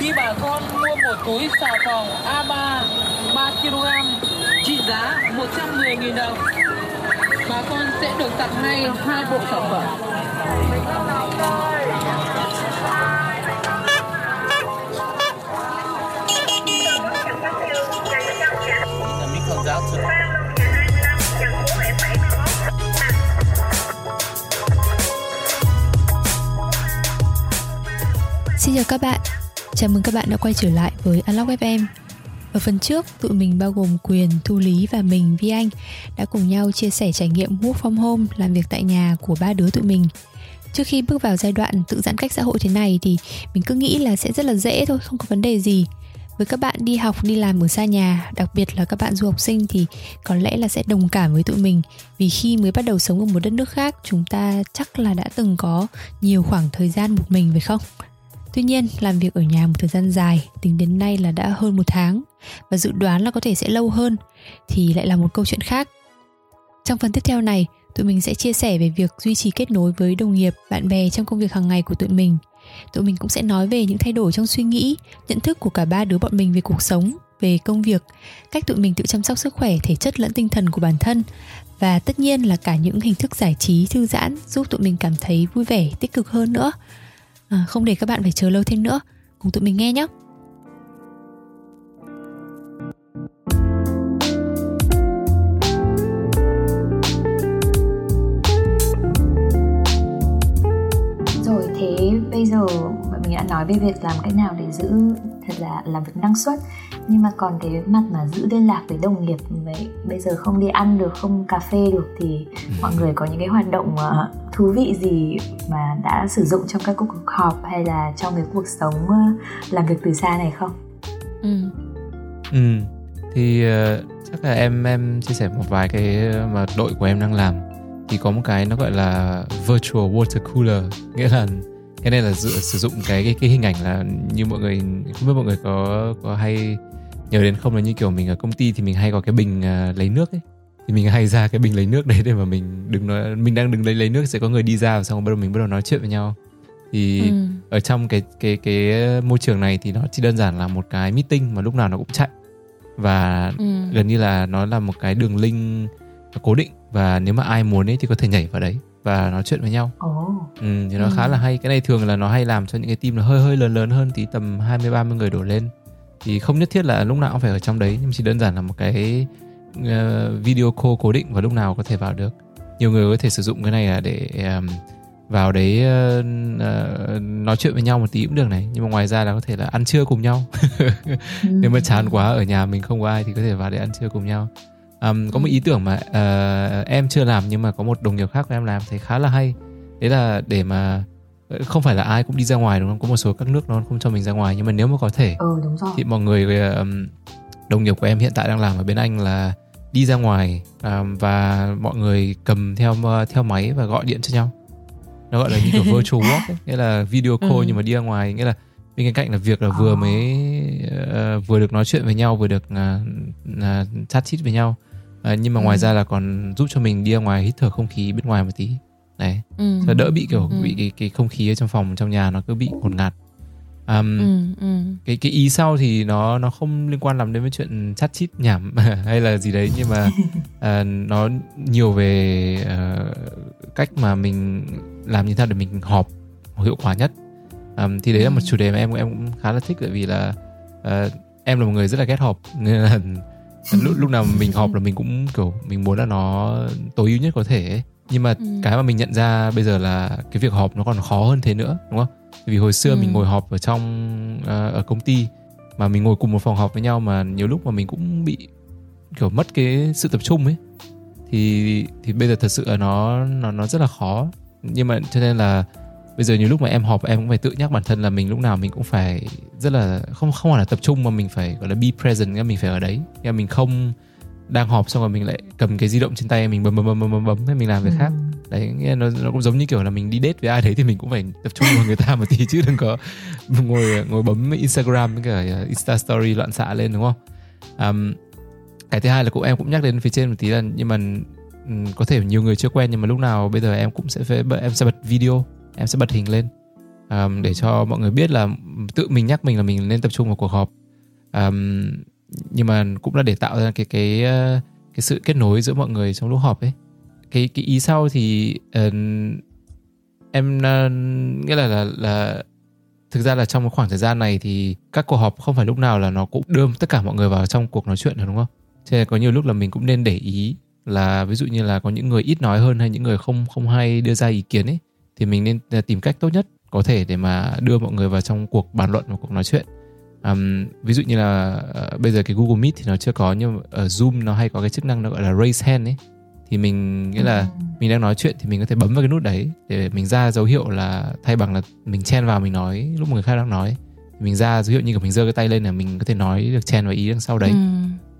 khi bà con mua một túi xà phòng A3 3 kg trị giá 110.000 đồng, bà con sẽ được tặng ngay hai bộ sản phẩm. Xin chào các bạn, chào mừng các bạn đã quay trở lại với Unlock FM Ở phần trước, tụi mình bao gồm Quyền, Thu Lý và mình Vi Anh đã cùng nhau chia sẻ trải nghiệm work from home làm việc tại nhà của ba đứa tụi mình. Trước khi bước vào giai đoạn tự giãn cách xã hội thế này thì mình cứ nghĩ là sẽ rất là dễ thôi, không có vấn đề gì. Với các bạn đi học đi làm ở xa nhà đặc biệt là các bạn du học sinh thì có lẽ là sẽ đồng cảm với tụi mình. Vì khi mới bắt đầu sống ở một đất nước khác chúng ta chắc là đã từng có nhiều khoảng thời gian một mình phải không? Tuy nhiên, làm việc ở nhà một thời gian dài, tính đến nay là đã hơn một tháng và dự đoán là có thể sẽ lâu hơn thì lại là một câu chuyện khác. Trong phần tiếp theo này, tụi mình sẽ chia sẻ về việc duy trì kết nối với đồng nghiệp, bạn bè trong công việc hàng ngày của tụi mình. Tụi mình cũng sẽ nói về những thay đổi trong suy nghĩ, nhận thức của cả ba đứa bọn mình về cuộc sống, về công việc, cách tụi mình tự chăm sóc sức khỏe thể chất lẫn tinh thần của bản thân và tất nhiên là cả những hình thức giải trí thư giãn giúp tụi mình cảm thấy vui vẻ, tích cực hơn nữa à, không để các bạn phải chờ lâu thêm nữa. Cùng tụi mình nghe nhé. Rồi thế bây giờ bọn mình đã nói về việc làm cách nào để giữ thật là làm việc năng suất nhưng mà còn cái mặt mà giữ liên lạc với đồng nghiệp vậy bây giờ không đi ăn được không cà phê được thì mọi người có những cái hoạt động uh, thú vị gì mà đã sử dụng trong các cuộc họp hay là trong cái cuộc sống uh, làm việc từ xa này không? Ừ. Ừ. Thì uh, chắc là em em chia sẻ một vài cái mà đội của em đang làm thì có một cái nó gọi là virtual water cooler nghĩa là cái này là dựa, sử dụng cái, cái cái hình ảnh là như mọi người không biết mọi người có có hay nhớ đến không là như kiểu mình ở công ty thì mình hay có cái bình uh, lấy nước ấy thì mình hay ra cái bình lấy nước đấy để mà mình đừng nói mình đang đứng lấy lấy nước sẽ có người đi ra và xong bắt đầu mình bắt đầu nói chuyện với nhau thì ừ. ở trong cái cái cái môi trường này thì nó chỉ đơn giản là một cái meeting mà lúc nào nó cũng chạy và ừ. gần như là nó là một cái đường link cố định và nếu mà ai muốn ấy thì có thể nhảy vào đấy và nói chuyện với nhau. Oh. Ừ, thì nó ừ. khá là hay. Cái này thường là nó hay làm cho những cái team nó hơi hơi lớn lớn hơn tí tầm 20 30 người đổ lên. Thì không nhất thiết là lúc nào cũng phải ở trong đấy nhưng chỉ đơn giản là một cái uh, video call cố định và lúc nào có thể vào được. Nhiều người có thể sử dụng cái này là để um, vào đấy uh, uh, nói chuyện với nhau một tí cũng được này. Nhưng mà ngoài ra là có thể là ăn trưa cùng nhau. Nếu mà chán quá ở nhà mình không có ai thì có thể vào để ăn trưa cùng nhau. Um, có một ý tưởng mà uh, em chưa làm nhưng mà có một đồng nghiệp khác của em làm thấy khá là hay. Đấy là để mà ờ, không phải là ai cũng đi ra ngoài đúng không có một số các nước nó không cho mình ra ngoài nhưng mà nếu mà có thể ừ, đúng rồi. thì mọi người um, đồng nghiệp của em hiện tại đang làm ở bên anh là đi ra ngoài um, và mọi người cầm theo theo máy và gọi điện cho nhau nó gọi là như kiểu virtual walk ấy. nghĩa là video call ừ. nhưng mà đi ra ngoài nghĩa là bên cạnh cạnh là việc là vừa mới uh, vừa được nói chuyện với nhau vừa được uh, uh, chat chít với nhau à, nhưng mà ngoài ừ. ra là còn giúp cho mình đi ra ngoài hít thở không khí bên ngoài một tí đấy ừ. cho đỡ bị kiểu ừ. bị cái cái không khí ở trong phòng trong nhà nó cứ bị ngột ngạt um, ừ, ừ. cái cái ý sau thì nó nó không liên quan lắm đến với chuyện chat chít nhảm hay là gì đấy nhưng mà uh, nó nhiều về uh, cách mà mình làm như thế nào để mình họp hiệu quả nhất um, thì đấy là một ừ. chủ đề mà em em cũng khá là thích tại vì là uh, em là một người rất là ghét họp nên là lúc lúc nào mình họp là mình cũng kiểu mình muốn là nó tối ưu nhất có thể ấy. Nhưng mà ừ. cái mà mình nhận ra bây giờ là cái việc họp nó còn khó hơn thế nữa đúng không vì hồi xưa ừ. mình ngồi họp ở trong uh, ở công ty mà mình ngồi cùng một phòng họp với nhau mà nhiều lúc mà mình cũng bị kiểu mất cái sự tập trung ấy thì thì bây giờ thật sự là nó nó nó rất là khó nhưng mà cho nên là bây giờ nhiều lúc mà em họp em cũng phải tự nhắc bản thân là mình lúc nào mình cũng phải rất là không không phải là tập trung mà mình phải gọi là be present mình phải ở đấy mình không đang họp xong rồi mình lại cầm cái di động trên tay mình bấm bấm bấm bấm bấm bấm hay mình làm việc khác. Ừ. đấy nghĩa nó nó cũng giống như kiểu là mình đi date với ai đấy thì mình cũng phải tập trung vào người ta một tí chứ đừng có ngồi ngồi bấm Instagram với cả Insta story loạn xạ lên đúng không? Um, cái thứ hai là cũng em cũng nhắc đến phía trên một tí là nhưng mà um, có thể nhiều người chưa quen nhưng mà lúc nào bây giờ em cũng sẽ phải em sẽ bật video em sẽ bật hình lên. Um, để cho mọi người biết là tự mình nhắc mình là mình nên tập trung vào cuộc họp. Um, nhưng mà cũng là để tạo ra cái cái ờ, cái sự kết nối giữa mọi người trong lúc họp ấy cái cái ý sau thì uh, em uh, nghĩa là là là thực ra là trong một khoảng thời gian này thì các cuộc họp không phải lúc nào là nó cũng đưa tất cả mọi người vào trong cuộc nói chuyện được đúng không? Cho nên có nhiều lúc là mình cũng nên để ý là ví dụ như là có những người ít nói hơn hay những người không không hay đưa ra ý kiến ấy thì mình nên tìm cách tốt nhất có thể để mà đưa mọi người vào trong cuộc bàn luận và cuộc nói chuyện um, ví dụ như là uh, bây giờ cái Google Meet thì nó chưa có nhưng ở Zoom nó hay có cái chức năng nó gọi là raise hand ấy. Thì mình nghĩa là mình đang nói chuyện thì mình có thể bấm vào cái nút đấy để mình ra dấu hiệu là thay bằng là mình chen vào mình nói lúc người khác đang nói. Mình ra dấu hiệu như kiểu mình giơ cái tay lên là mình có thể nói được chen vào ý đằng sau đấy. Ừ.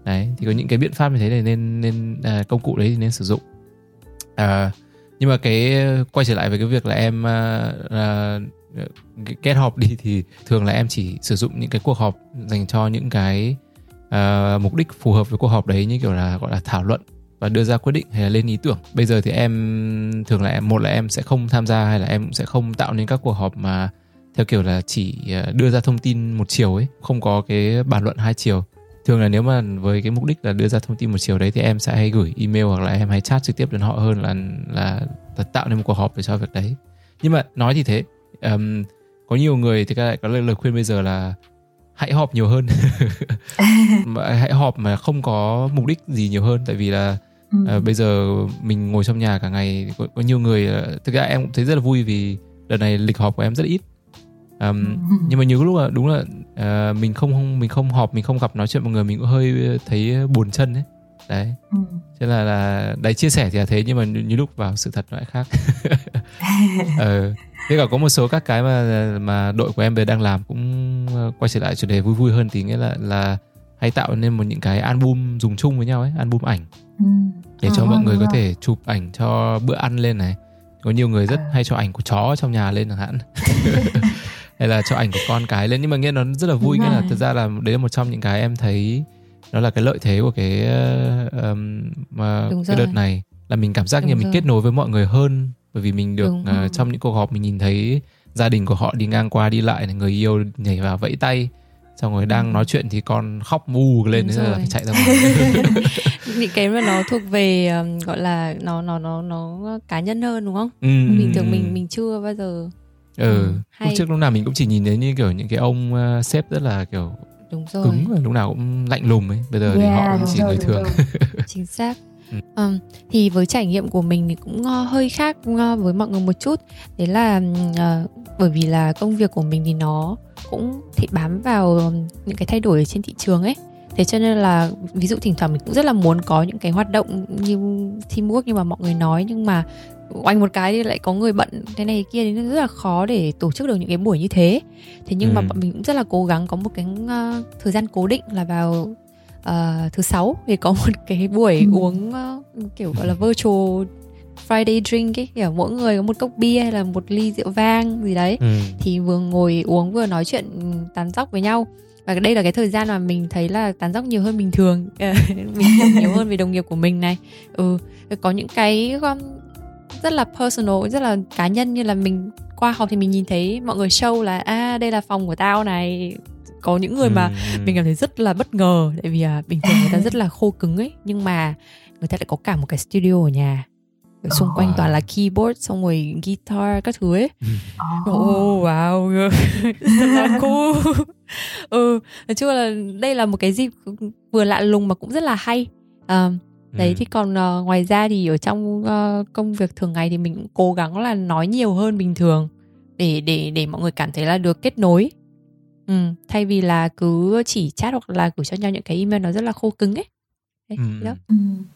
đấy thì có những cái biện pháp như thế này nên nên uh, công cụ đấy thì nên sử dụng. Uh, nhưng mà cái quay trở lại về cái việc là em uh, uh, Ờ, kết họp đi thì thường là em chỉ sử dụng những cái cuộc họp dành cho những cái uh, mục đích phù hợp với cuộc họp đấy như kiểu là gọi là thảo luận và đưa ra quyết định hay là lên ý tưởng. Bây giờ thì em thường là em một là em sẽ không tham gia hay là em sẽ không tạo nên các cuộc họp mà theo kiểu là chỉ ờ, đưa ra thông tin một chiều ấy không có cái bàn luận hai chiều. Thường là nếu mà với cái mục đích là đưa ra thông tin một chiều đấy thì em sẽ hay gửi email hoặc là em hay chat trực tiếp đến họ hơn là là, là tạo nên một cuộc họp để cho việc đấy. Nhưng mà nói thì thế um, có nhiều người thì lại có lời, khuyên bây giờ là hãy họp nhiều hơn. Hãy họp mà không có mục đích gì nhiều hơn tại vì là ừ. uh, bây giờ mình ngồi trong nhà cả ngày có, có nhiều người uh, thực ra em cũng thấy rất là vui vì đợt này lịch họp của em rất ít. Um, nhưng mà nhiều lúc là đúng là uh, mình không, mình không họp mình không gặp nói chuyện mọi người mình cũng hơi thấy buồn chân đấy đấy. Ừ. thế là là đấy chia sẻ thì là thế nhưng mà như, như lúc vào sự thật nó lại khác. Ờ thế cả có một số các cái mà mà đội của em về đang làm cũng quay trở lại chủ đề vui vui hơn thì nghĩa là là hay tạo nên một những cái album dùng chung với nhau ấy album ảnh. Ừ. để cho à, mọi người có thể chụp ảnh cho bữa ăn lên này. Có nhiều người rất à. hay cho ảnh của chó trong nhà lên chẳng hạn. Hay là cho ảnh của con cái lên. Nhưng mà nghe nó rất là vui nghĩa là thực ra là đấy là một trong những cái em thấy nó là cái lợi thế của cái um, mà cái đợt này là mình cảm giác Đúng như rồi. mình kết nối với mọi người hơn bởi vì mình được uh, trong những cuộc họp mình nhìn thấy gia đình của họ đi ngang qua đi lại người yêu nhảy vào vẫy tay xong rồi đang ừ. nói chuyện thì con khóc mù lên thế là phải chạy ra ngoài. Những cái mà nó thuộc về um, gọi là nó nó nó nó cá nhân hơn đúng không? Ừ, bình thường mình mình chưa bao giờ. Ừ, ừ lúc trước lúc nào mình cũng chỉ nhìn thấy như kiểu những cái ông uh, sếp rất là kiểu đúng rồi. cứng và lúc nào cũng lạnh lùng ấy. Bây giờ yeah, thì họ cũng chỉ rồi, người thường. chính xác Um, thì với trải nghiệm của mình thì cũng uh, hơi khác uh, với mọi người một chút. Đấy là uh, bởi vì là công việc của mình thì nó cũng thị bám vào những cái thay đổi trên thị trường ấy. Thế cho nên là ví dụ thỉnh thoảng mình cũng rất là muốn có những cái hoạt động như teamwork như mà mọi người nói nhưng mà oanh một cái thì lại có người bận thế này kia thì nó rất là khó để tổ chức được những cái buổi như thế. Thế nhưng ừ. mà bọn mình cũng rất là cố gắng có một cái uh, thời gian cố định là vào uh, thứ sáu thì có một cái buổi ừ. uống uh, kiểu gọi là virtual Friday drink ấy. Kiểu mỗi người có một cốc bia hay là một ly rượu vang gì đấy. Ừ. thì vừa ngồi uống vừa nói chuyện tán dóc với nhau. Và đây là cái thời gian mà mình thấy là tán dóc nhiều hơn bình thường. Mình hiểu nhiều hơn về đồng nghiệp của mình này. Ừ có những cái um, rất là personal rất là cá nhân. Như là mình qua họp thì mình nhìn thấy mọi người show là à đây là phòng của tao này có những người mà ừ. mình cảm thấy rất là bất ngờ tại vì à, bình thường người ta rất là khô cứng ấy nhưng mà người ta lại có cả một cái studio ở nhà xung quanh toàn là keyboard xong rồi guitar các thứ ấy. Oh, wow rất là cool. Ừ nói chung là đây là một cái dịp vừa lạ lùng mà cũng rất là hay. Um, đấy ừ. thì còn uh, ngoài ra thì ở trong uh, công việc thường ngày thì mình cũng cố gắng là nói nhiều hơn bình thường để để để mọi người cảm thấy là được kết nối ừ, thay vì là cứ chỉ chat hoặc là gửi cho nhau những cái email nó rất là khô cứng ấy đấy, ừ. Đó. Ừ.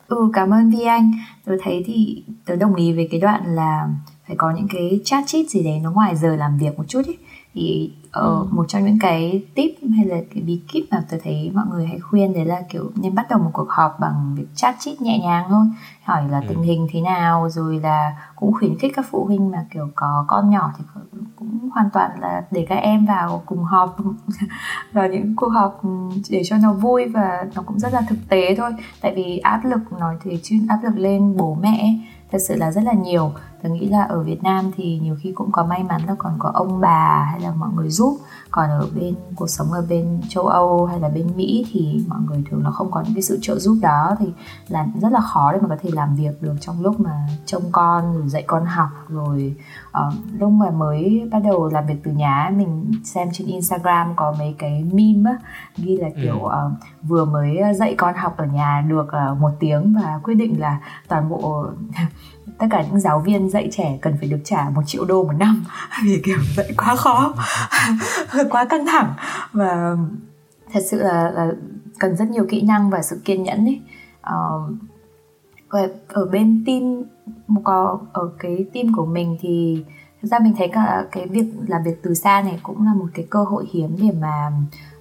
ừ cảm ơn Vi Anh tôi thấy thì tôi đồng ý với cái đoạn là phải có những cái chat chít gì đấy nó ngoài giờ làm việc một chút ấy thì ờ, ừ. một trong những cái tip hay là cái bí kíp mà tôi thấy mọi người hay khuyên đấy là kiểu nên bắt đầu một cuộc họp bằng việc chat chít nhẹ nhàng thôi hỏi là ừ. tình hình thế nào rồi là cũng khuyến khích các phụ huynh mà kiểu có con nhỏ thì cũng hoàn toàn là để các em vào cùng họp vào những cuộc họp để cho nó vui và nó cũng rất là thực tế thôi tại vì áp lực nói thì chuyên áp lực lên bố mẹ thật sự là rất là nhiều tôi nghĩ là ở Việt Nam thì nhiều khi cũng có may mắn là còn có ông bà hay là mọi người giúp. Còn ở bên cuộc sống ở bên châu Âu hay là bên Mỹ thì mọi người thường là không có những cái sự trợ giúp đó thì là rất là khó để mà có thể làm việc được trong lúc mà trông con rồi dạy con học rồi uh, lúc mà mới bắt đầu làm việc từ nhà mình xem trên Instagram có mấy cái meme á, ghi là kiểu uh, vừa mới dạy con học ở nhà được uh, một tiếng và quyết định là toàn bộ tất cả những giáo viên dạy trẻ cần phải được trả một triệu đô một năm. Vì kiểu dạy quá khó quá căng thẳng. Và thật sự là, là cần rất nhiều kỹ năng và sự kiên nhẫn ấy. Uh, ở bên team có ở cái team của mình thì thực ra mình thấy cả cái việc làm việc từ xa này cũng là một cái cơ hội hiếm để mà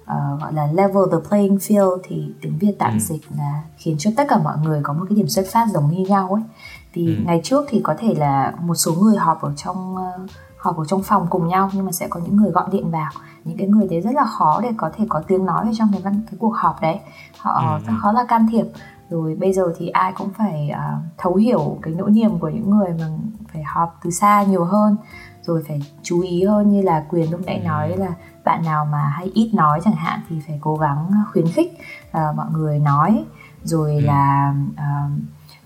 uh, gọi là level the playing field. Thì tiếng việt tạm ừ. dịch là khiến cho tất cả mọi người có một cái điểm xuất phát giống như nhau ấy thì ừ. ngày trước thì có thể là một số người họp ở trong uh, họp ở trong phòng cùng nhau nhưng mà sẽ có những người gọi điện vào những cái người đấy rất là khó để có thể có tiếng nói ở trong cái văn cái cuộc họp đấy họ ừ. rất khó là can thiệp rồi bây giờ thì ai cũng phải uh, thấu hiểu cái nỗi niềm của những người mà phải họp từ xa nhiều hơn rồi phải chú ý hơn như là quyền lúc nãy nói là bạn nào mà hay ít nói chẳng hạn thì phải cố gắng khuyến khích uh, mọi người nói rồi ừ. là uh,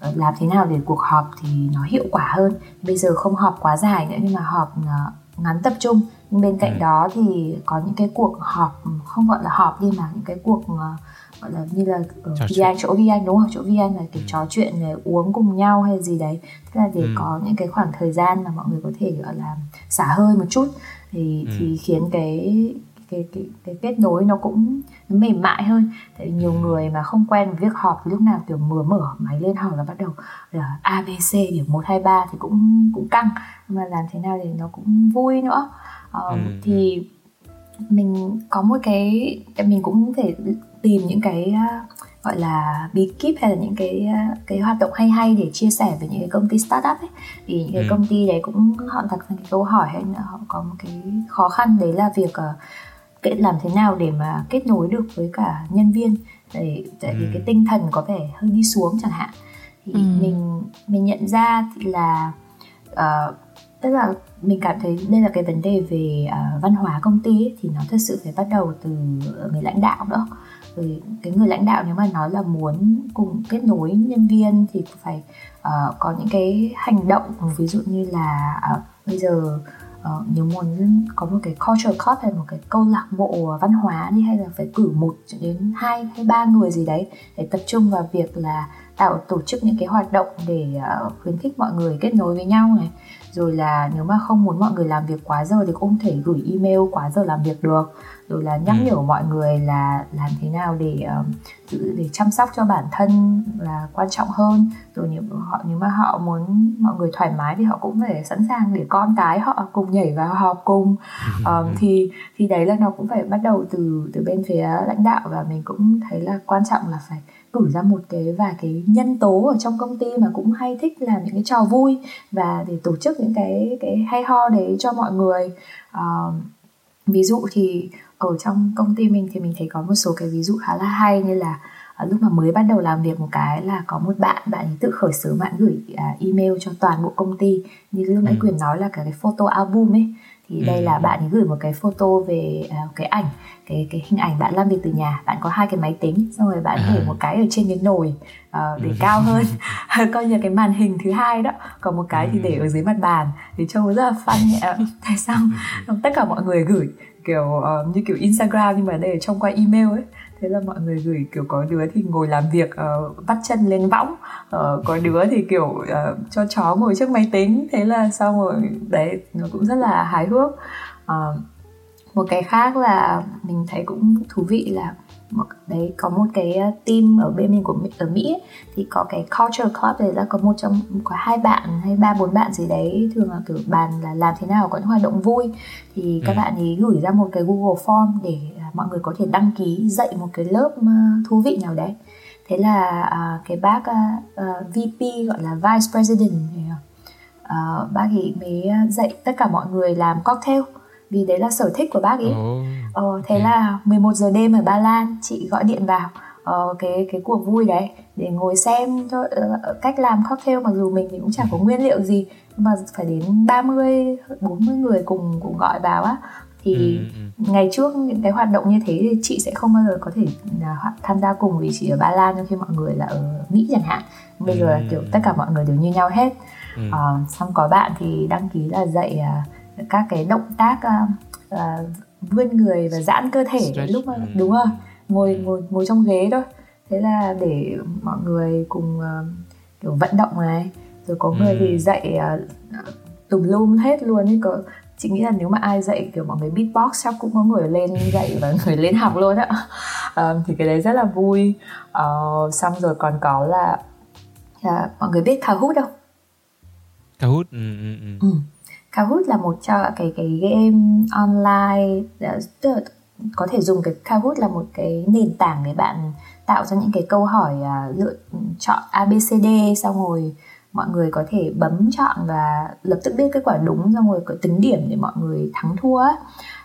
làm thế nào để cuộc họp thì nó hiệu quả hơn bây giờ không họp quá dài nữa nhưng mà họp uh, ngắn tập trung nhưng bên cạnh ừ. đó thì có những cái cuộc họp không gọi là họp đi mà những cái cuộc uh, gọi là như là ở Vi Anh chỗ Vi Anh đúng không chỗ Vi Anh là kiểu ừ. trò chuyện này, uống cùng nhau hay gì đấy tức là để ừ. có những cái khoảng thời gian mà mọi người có thể gọi là xả hơi một chút thì ừ. thì khiến cái cái, cái cái kết nối nó cũng nó mềm mại hơn tại vì nhiều ừ. người mà không quen với việc họp lúc nào kiểu mở mở máy lên họp là bắt đầu là abc điểm một hai ba thì cũng cũng căng mà làm thế nào để nó cũng vui nữa uh, ừ. thì mình có một cái mình cũng thể tìm những cái uh, gọi là bí kíp hay là những cái uh, cái hoạt động hay hay để chia sẻ với những cái công ty startup ấy thì những cái ừ. công ty đấy cũng họ đặt ra cái câu hỏi hay là họ có một cái khó khăn đấy là việc uh, làm thế nào để mà kết nối được với cả nhân viên để tại vì ừ. cái tinh thần có vẻ hơi đi xuống chẳng hạn thì ừ. mình mình nhận ra là uh, tức là mình cảm thấy đây là cái vấn đề về uh, văn hóa công ty ấy, thì nó thật sự phải bắt đầu từ người lãnh đạo nữa rồi cái người lãnh đạo nếu mà nói là muốn cùng kết nối nhân viên thì phải uh, có những cái hành động ví dụ như là uh, bây giờ uh, nếu muốn có một cái culture club hay một cái câu lạc bộ văn hóa đi hay là phải cử một đến hai hay ba người gì đấy để tập trung vào việc là tạo tổ chức những cái hoạt động để uh, khuyến khích mọi người kết nối với nhau này. Rồi là nếu mà không muốn mọi người làm việc quá giờ thì cũng không thể gửi email quá giờ làm việc được rồi là nhắc ừ. nhở mọi người là làm thế nào để uh, để chăm sóc cho bản thân là quan trọng hơn. Rồi nếu họ nếu mà họ muốn mọi người thoải mái thì họ cũng phải sẵn sàng để con cái họ cùng nhảy vào họp cùng. Um, thì thì đấy là nó cũng phải bắt đầu từ từ bên phía lãnh đạo và mình cũng thấy là quan trọng là phải cử ra một cái và cái nhân tố ở trong công ty mà cũng hay thích làm những cái trò vui và để tổ chức những cái cái hay ho đấy cho mọi người. Uh, ví dụ thì ở trong công ty mình thì mình thấy có một số cái ví dụ khá là hay như là uh, lúc mà mới bắt đầu làm việc một cái là có một bạn bạn ấy tự khởi xướng bạn gửi uh, email cho toàn bộ công ty. Như lúc nãy ừ. quyền nói là cả cái photo album ấy thì đây là ừ. bạn ấy gửi một cái photo về uh, cái ảnh cái cái hình ảnh bạn làm việc từ nhà. Bạn có hai cái máy tính xong rồi bạn để à. một cái ở trên cái nồi uh, để cao hơn. Coi như cái màn hình thứ hai đó. Còn một cái thì để ở dưới mặt bàn. Thì trông rất là fun tại sao tất cả mọi người gửi kiểu uh, như kiểu Instagram nhưng mà đây ở trong qua email ấy. Thế là mọi người gửi kiểu có đứa thì ngồi làm việc uh, bắt chân lên võng. Uh, có đứa thì kiểu uh, cho chó ngồi trước máy tính. Thế là xong rồi đấy nó cũng rất là hài hước. Uh, một cái khác là mình thấy cũng thú vị là một đấy có một cái ờ, team ở bên mình của ở Mỹ ấy, thì có cái culture club đấy là có một trong có hai bạn hay ba bốn bạn gì đấy thường là kiểu bàn là làm thế nào có những hoạt động vui thì các ừ. bạn ấy gửi ra một cái Google Form để ờ, mọi người có thể đăng ký dạy một cái lớp ờ, thú vị nào đấy thế là uh, cái bác uh, uh, VP gọi là Vice President uh, bác ấy mới dạy tất cả mọi người làm cocktail vì đấy là sở thích của bác ấy oh. Ờ, thế ừ. là 11 giờ đêm ở Ba Lan chị gọi điện vào ờ, cái cái cuộc vui đấy để ngồi xem cho uh, cách làm cocktail mặc dù mình thì cũng chẳng có nguyên liệu gì mà phải đến 30 40 người cùng cùng gọi vào á thì ừ, ừ. ngày trước những cái hoạt động như thế thì chị sẽ không bao giờ có thể uh, tham gia cùng vì chị ở Ba Lan trong khi mọi người là ở Mỹ chẳng hạn bây ừ. giờ là kiểu tất cả mọi người đều như nhau hết ừ. uh, xong có bạn thì đăng ký là dạy uh, các cái động tác uh, uh, vươn người và giãn cơ thể Stretch. lúc mà ừ. đúng không ngồi ừ. ngồi ngồi trong ghế thôi thế là để mọi người cùng uh, kiểu vận động này rồi có người ừ. thì dạy uh, tùm lum hết luôn ấy có chị nghĩ là nếu mà ai dạy kiểu mọi người beatbox chắc cũng có người lên dạy và người lên học luôn á uh, thì cái đấy rất là vui uh, xong rồi còn có là uh, mọi người biết Kahoot không Kahoot ừ, ừ, ừ. ừ. Kahoot là một trong cái cái game online tức là có thể dùng cái Kahoot là một cái nền tảng để bạn tạo ra những cái câu hỏi uh, lựa chọn ABCD xong rồi mọi người có thể bấm chọn và lập tức biết kết quả đúng xong rồi có tính điểm để mọi người thắng thua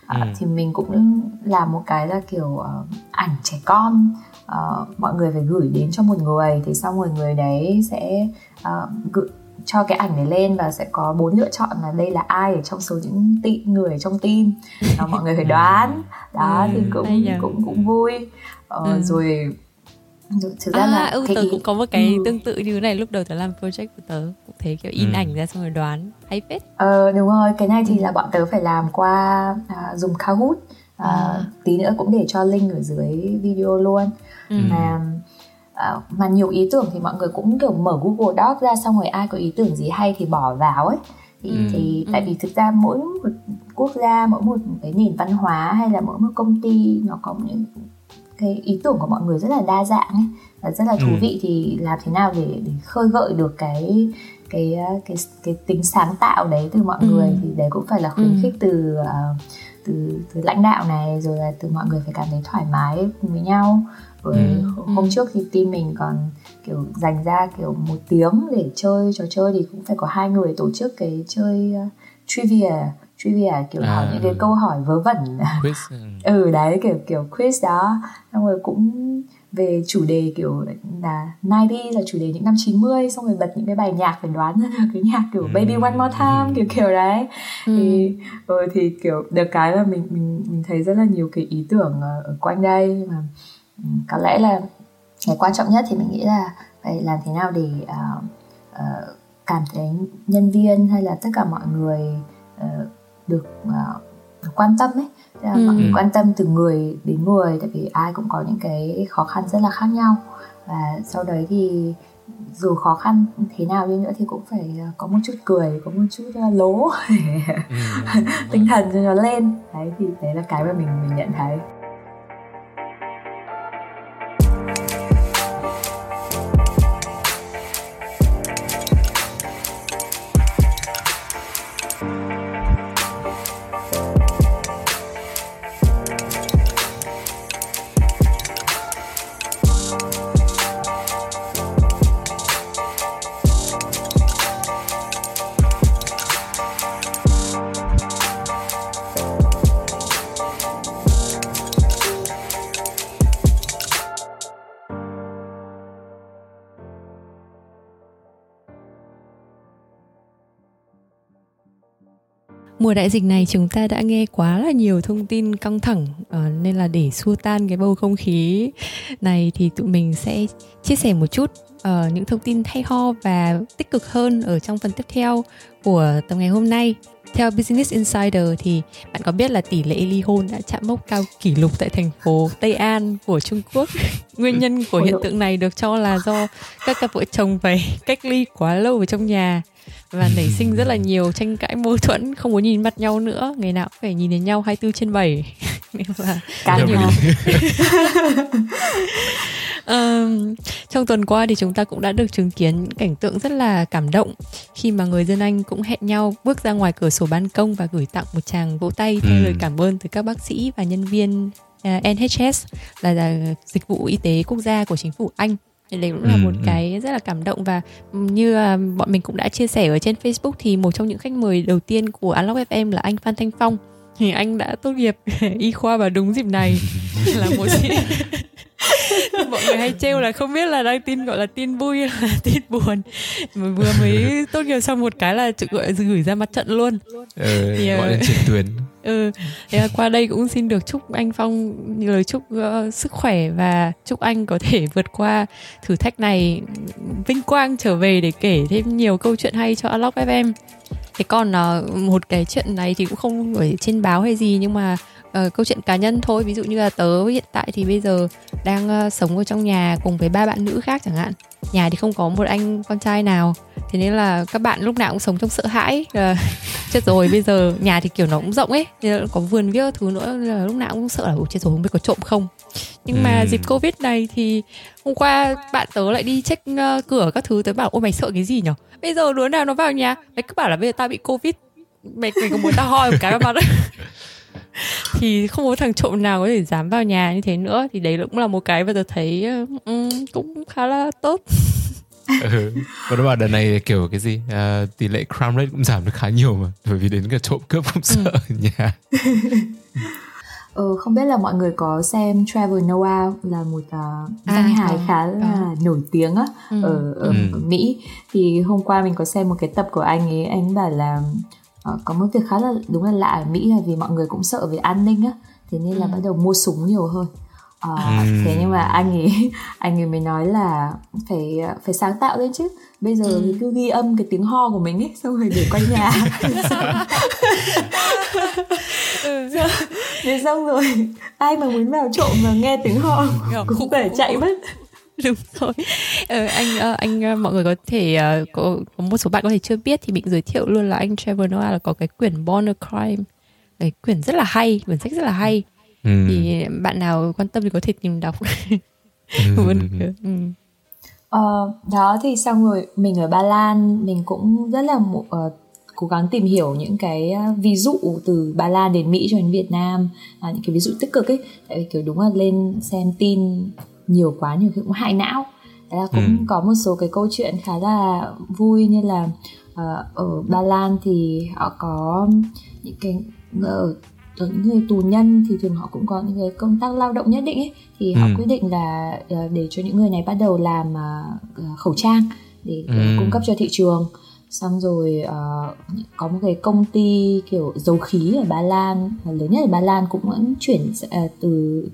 ừ. uh, thì mình cũng làm một cái là kiểu uh, ảnh trẻ con uh, mọi người phải gửi đến cho một người thì xong rồi người đấy sẽ uh, gửi cho cái ảnh này lên và sẽ có bốn lựa chọn là đây là ai ở trong số những tị người trong team đó, mọi người phải đoán đó ừ, thì cũng cũng cũng vui ờ, ừ. rồi thực ra à, là ừ, tớ ý... cũng có một cái ừ. tương tự như thế này lúc đầu tớ làm project của tớ cũng thế kiểu in ừ. ảnh ra xong rồi đoán hay phết ờ đúng rồi cái này thì ừ. là bọn tớ phải làm qua à, dùng Kahoot à, à. tí nữa cũng để cho link ở dưới video luôn ừ. mà uh, mà nhiều ý tưởng thì mọi người cũng kiểu mở Google Docs ra xong rồi ai có ý tưởng gì hay thì bỏ vào ấy thì, ừ. thì ừ. tại vì thực ra mỗi một quốc gia mỗi một cái nền văn hóa hay là mỗi một công ty nó có những cái ý tưởng của mọi người rất là đa dạng ấy và rất là thú ừ. vị thì làm thế nào để, để khơi gợi được cái cái cái cái tính sáng tạo đấy từ mọi ừ. người thì đấy cũng phải là khuyến ừ. khích từ uh, từ từ lãnh đạo này rồi là từ mọi người phải cảm thấy thoải mái cùng với nhau rồi ừ. hôm ừ. trước thì team mình còn kiểu dành ra kiểu một tiếng để chơi trò chơi thì cũng phải có hai người tổ chức cái chơi uh, trivia trivia kiểu à, hỏi những cái câu hỏi vớ vẩn quiz ừ. ừ đấy kiểu kiểu quiz đó xong rồi cũng về chủ đề kiểu là 90 là chủ đề những năm 90 xong rồi bật những cái bài nhạc phải đoán ra được cái nhạc kiểu ừ. Baby One More Time kiểu kiểu đấy ừ. thì rồi thì kiểu được cái là mình mình mình thấy rất là nhiều cái ý tưởng ở quanh đây mà Ừ, có lẽ là cái quan trọng nhất thì mình nghĩ là phải làm thế nào để uh, uh, cảm thấy nhân viên hay là tất cả mọi người uh, được uh, quan tâm ấy. Ừ. mọi người quan tâm từ người đến người tại vì ai cũng có những cái khó khăn rất là khác nhau. Và sau đấy thì dù khó khăn thế nào đi nữa thì cũng phải có một chút cười có một chút lố ừ. tinh thần cho nó lên. Đấy thì đấy là cái mà mình mình nhận thấy Mùa đại dịch này chúng ta đã nghe quá là nhiều thông tin căng thẳng uh, nên là để xua tan cái bầu không khí này thì tụi mình sẽ chia sẻ một chút uh, những thông tin hay ho và tích cực hơn ở trong phần tiếp theo của tập ngày hôm nay. Theo Business Insider thì bạn có biết là tỷ lệ ly hôn đã chạm mốc cao kỷ lục tại thành phố Tây An của Trung Quốc. Nguyên nhân của hiện tượng này được cho là do các cặp vợ chồng phải cách ly quá lâu ở trong nhà và nảy sinh rất là nhiều tranh cãi mâu thuẫn không muốn nhìn mặt nhau nữa. Ngày nào cũng phải nhìn đến nhau 24 trên 7 nên là nhiều um, trong tuần qua thì chúng ta cũng đã được chứng kiến cảnh tượng rất là cảm động. Khi mà người dân Anh cũng hẹn nhau bước ra ngoài cửa sổ ban công và gửi tặng một tràng vỗ tay thay lời cảm ơn từ các bác sĩ và nhân viên uh, à, NHS là, là dịch vụ y tế quốc gia của chính phủ Anh. Thì đấy cũng là một ừ, ừ. cái rất là cảm động và như uh, bọn mình cũng đã chia sẻ ở trên Facebook thì một trong những khách mời đầu tiên của Unlock FM là anh Phan Thanh Phong. Thì anh đã tốt nghiệp y khoa vào đúng dịp này. Là một mọi người hay trêu là không biết là đang tin gọi là tin vui hay là tin buồn. Mà vừa mới tốt nghiệp xong một cái là chữ gọi gửi ra mặt trận luôn. Ừ, thì, gọi lên truyền tuyến. Ừ là qua đây cũng xin được chúc anh phong lời chúc uh, sức khỏe và chúc anh có thể vượt qua thử thách này vinh quang trở về để kể thêm nhiều câu chuyện hay cho Unlock FM thế còn uh, một cái chuyện này thì cũng không ở trên báo hay gì nhưng mà uh, câu chuyện cá nhân thôi. Ví dụ như là tớ hiện tại thì bây giờ đang uh, sống ở trong nhà cùng với ba bạn nữ khác chẳng hạn. Nhà thì không có một anh con trai nào. Thế nên là các bạn lúc nào cũng sống trong sợ hãi. Là chết rồi bây giờ nhà thì kiểu nó cũng rộng ấy. Nên có vườn viết thứ nữa là lúc nào cũng sợ là chết rồi không biết có trộm không? Nhưng mà ừ. dịp covid này thì hôm qua bạn tớ lại đi check uh, cửa các thứ. Tớ bảo ôi mày sợ cái gì nhở? Bây giờ đứa nào nó vào nhà? Mày cứ bảo là bây giờ tao bị covid. Mày mày có muốn tao hoi một cái vào mặt thì không có thằng trộm nào có thể dám vào nhà như thế nữa thì đấy cũng là một cái mà tôi thấy um, cũng khá là tốt ừ. Và nó bảo đợt này kiểu cái gì à, tỷ lệ crime rate cũng giảm được khá nhiều mà bởi vì đến cả trộm cướp cũng sợ ừ. nhà Ừ, không biết là mọi người có xem Trevor Noah là một uh, danh à, hài khá là à. nổi tiếng á ừ. ở, ở, ừ. ở Mỹ thì hôm qua mình có xem một cái tập của anh ấy anh bảo là uh, có một việc khá là đúng là lạ ở Mỹ là vì mọi người cũng sợ về an ninh á thế nên là ừ. bắt đầu mua súng nhiều hơn uh, ừ. thế nhưng mà anh ấy anh ấy mới nói là phải phải sáng tạo lên chứ bây giờ ừ. cứ ghi âm cái tiếng ho của mình ấy xong rồi để quanh nhà thế xong rồi ai mà muốn vào trộm mà nghe tiếng ho cũng phải chạy mất đúng rồi. Ờ, anh uh, anh uh, mọi người có thể uh, có, có một số bạn có thể chưa biết thì mình giới thiệu luôn là anh Trevor Noah là có cái quyển Born a Crime. Cái quyển rất là hay quyển sách rất là hay. Ừ. thì bạn nào quan tâm thì có thể tìm đọc. Ừ. ừ. Ờ, đó thì xong rồi mình ở Ba Lan mình cũng rất là một, uh, cố gắng tìm hiểu những cái ví dụ từ Ba Lan đến Mỹ cho đến Việt Nam. À, những cái ví dụ tích cực ấy. Tại vì kiểu đúng là lên xem tin nhiều quá nhiều khi cũng hại não Thế là cũng ừ. có một số cái câu chuyện khá là vui như là uh, ở Ba Lan thì họ có những cái ở ở những người tù nhân thì thường họ cũng có những cái công tác lao động nhất định ấy thì ừ. họ quyết định là uh, để cho những người này bắt đầu làm uh, khẩu trang để ừ. cung cấp cho thị trường xong rồi uh, có một cái công ty kiểu dầu khí ở Ba Lan lớn nhất ở Ba Lan cũng vẫn chuyển uh, từ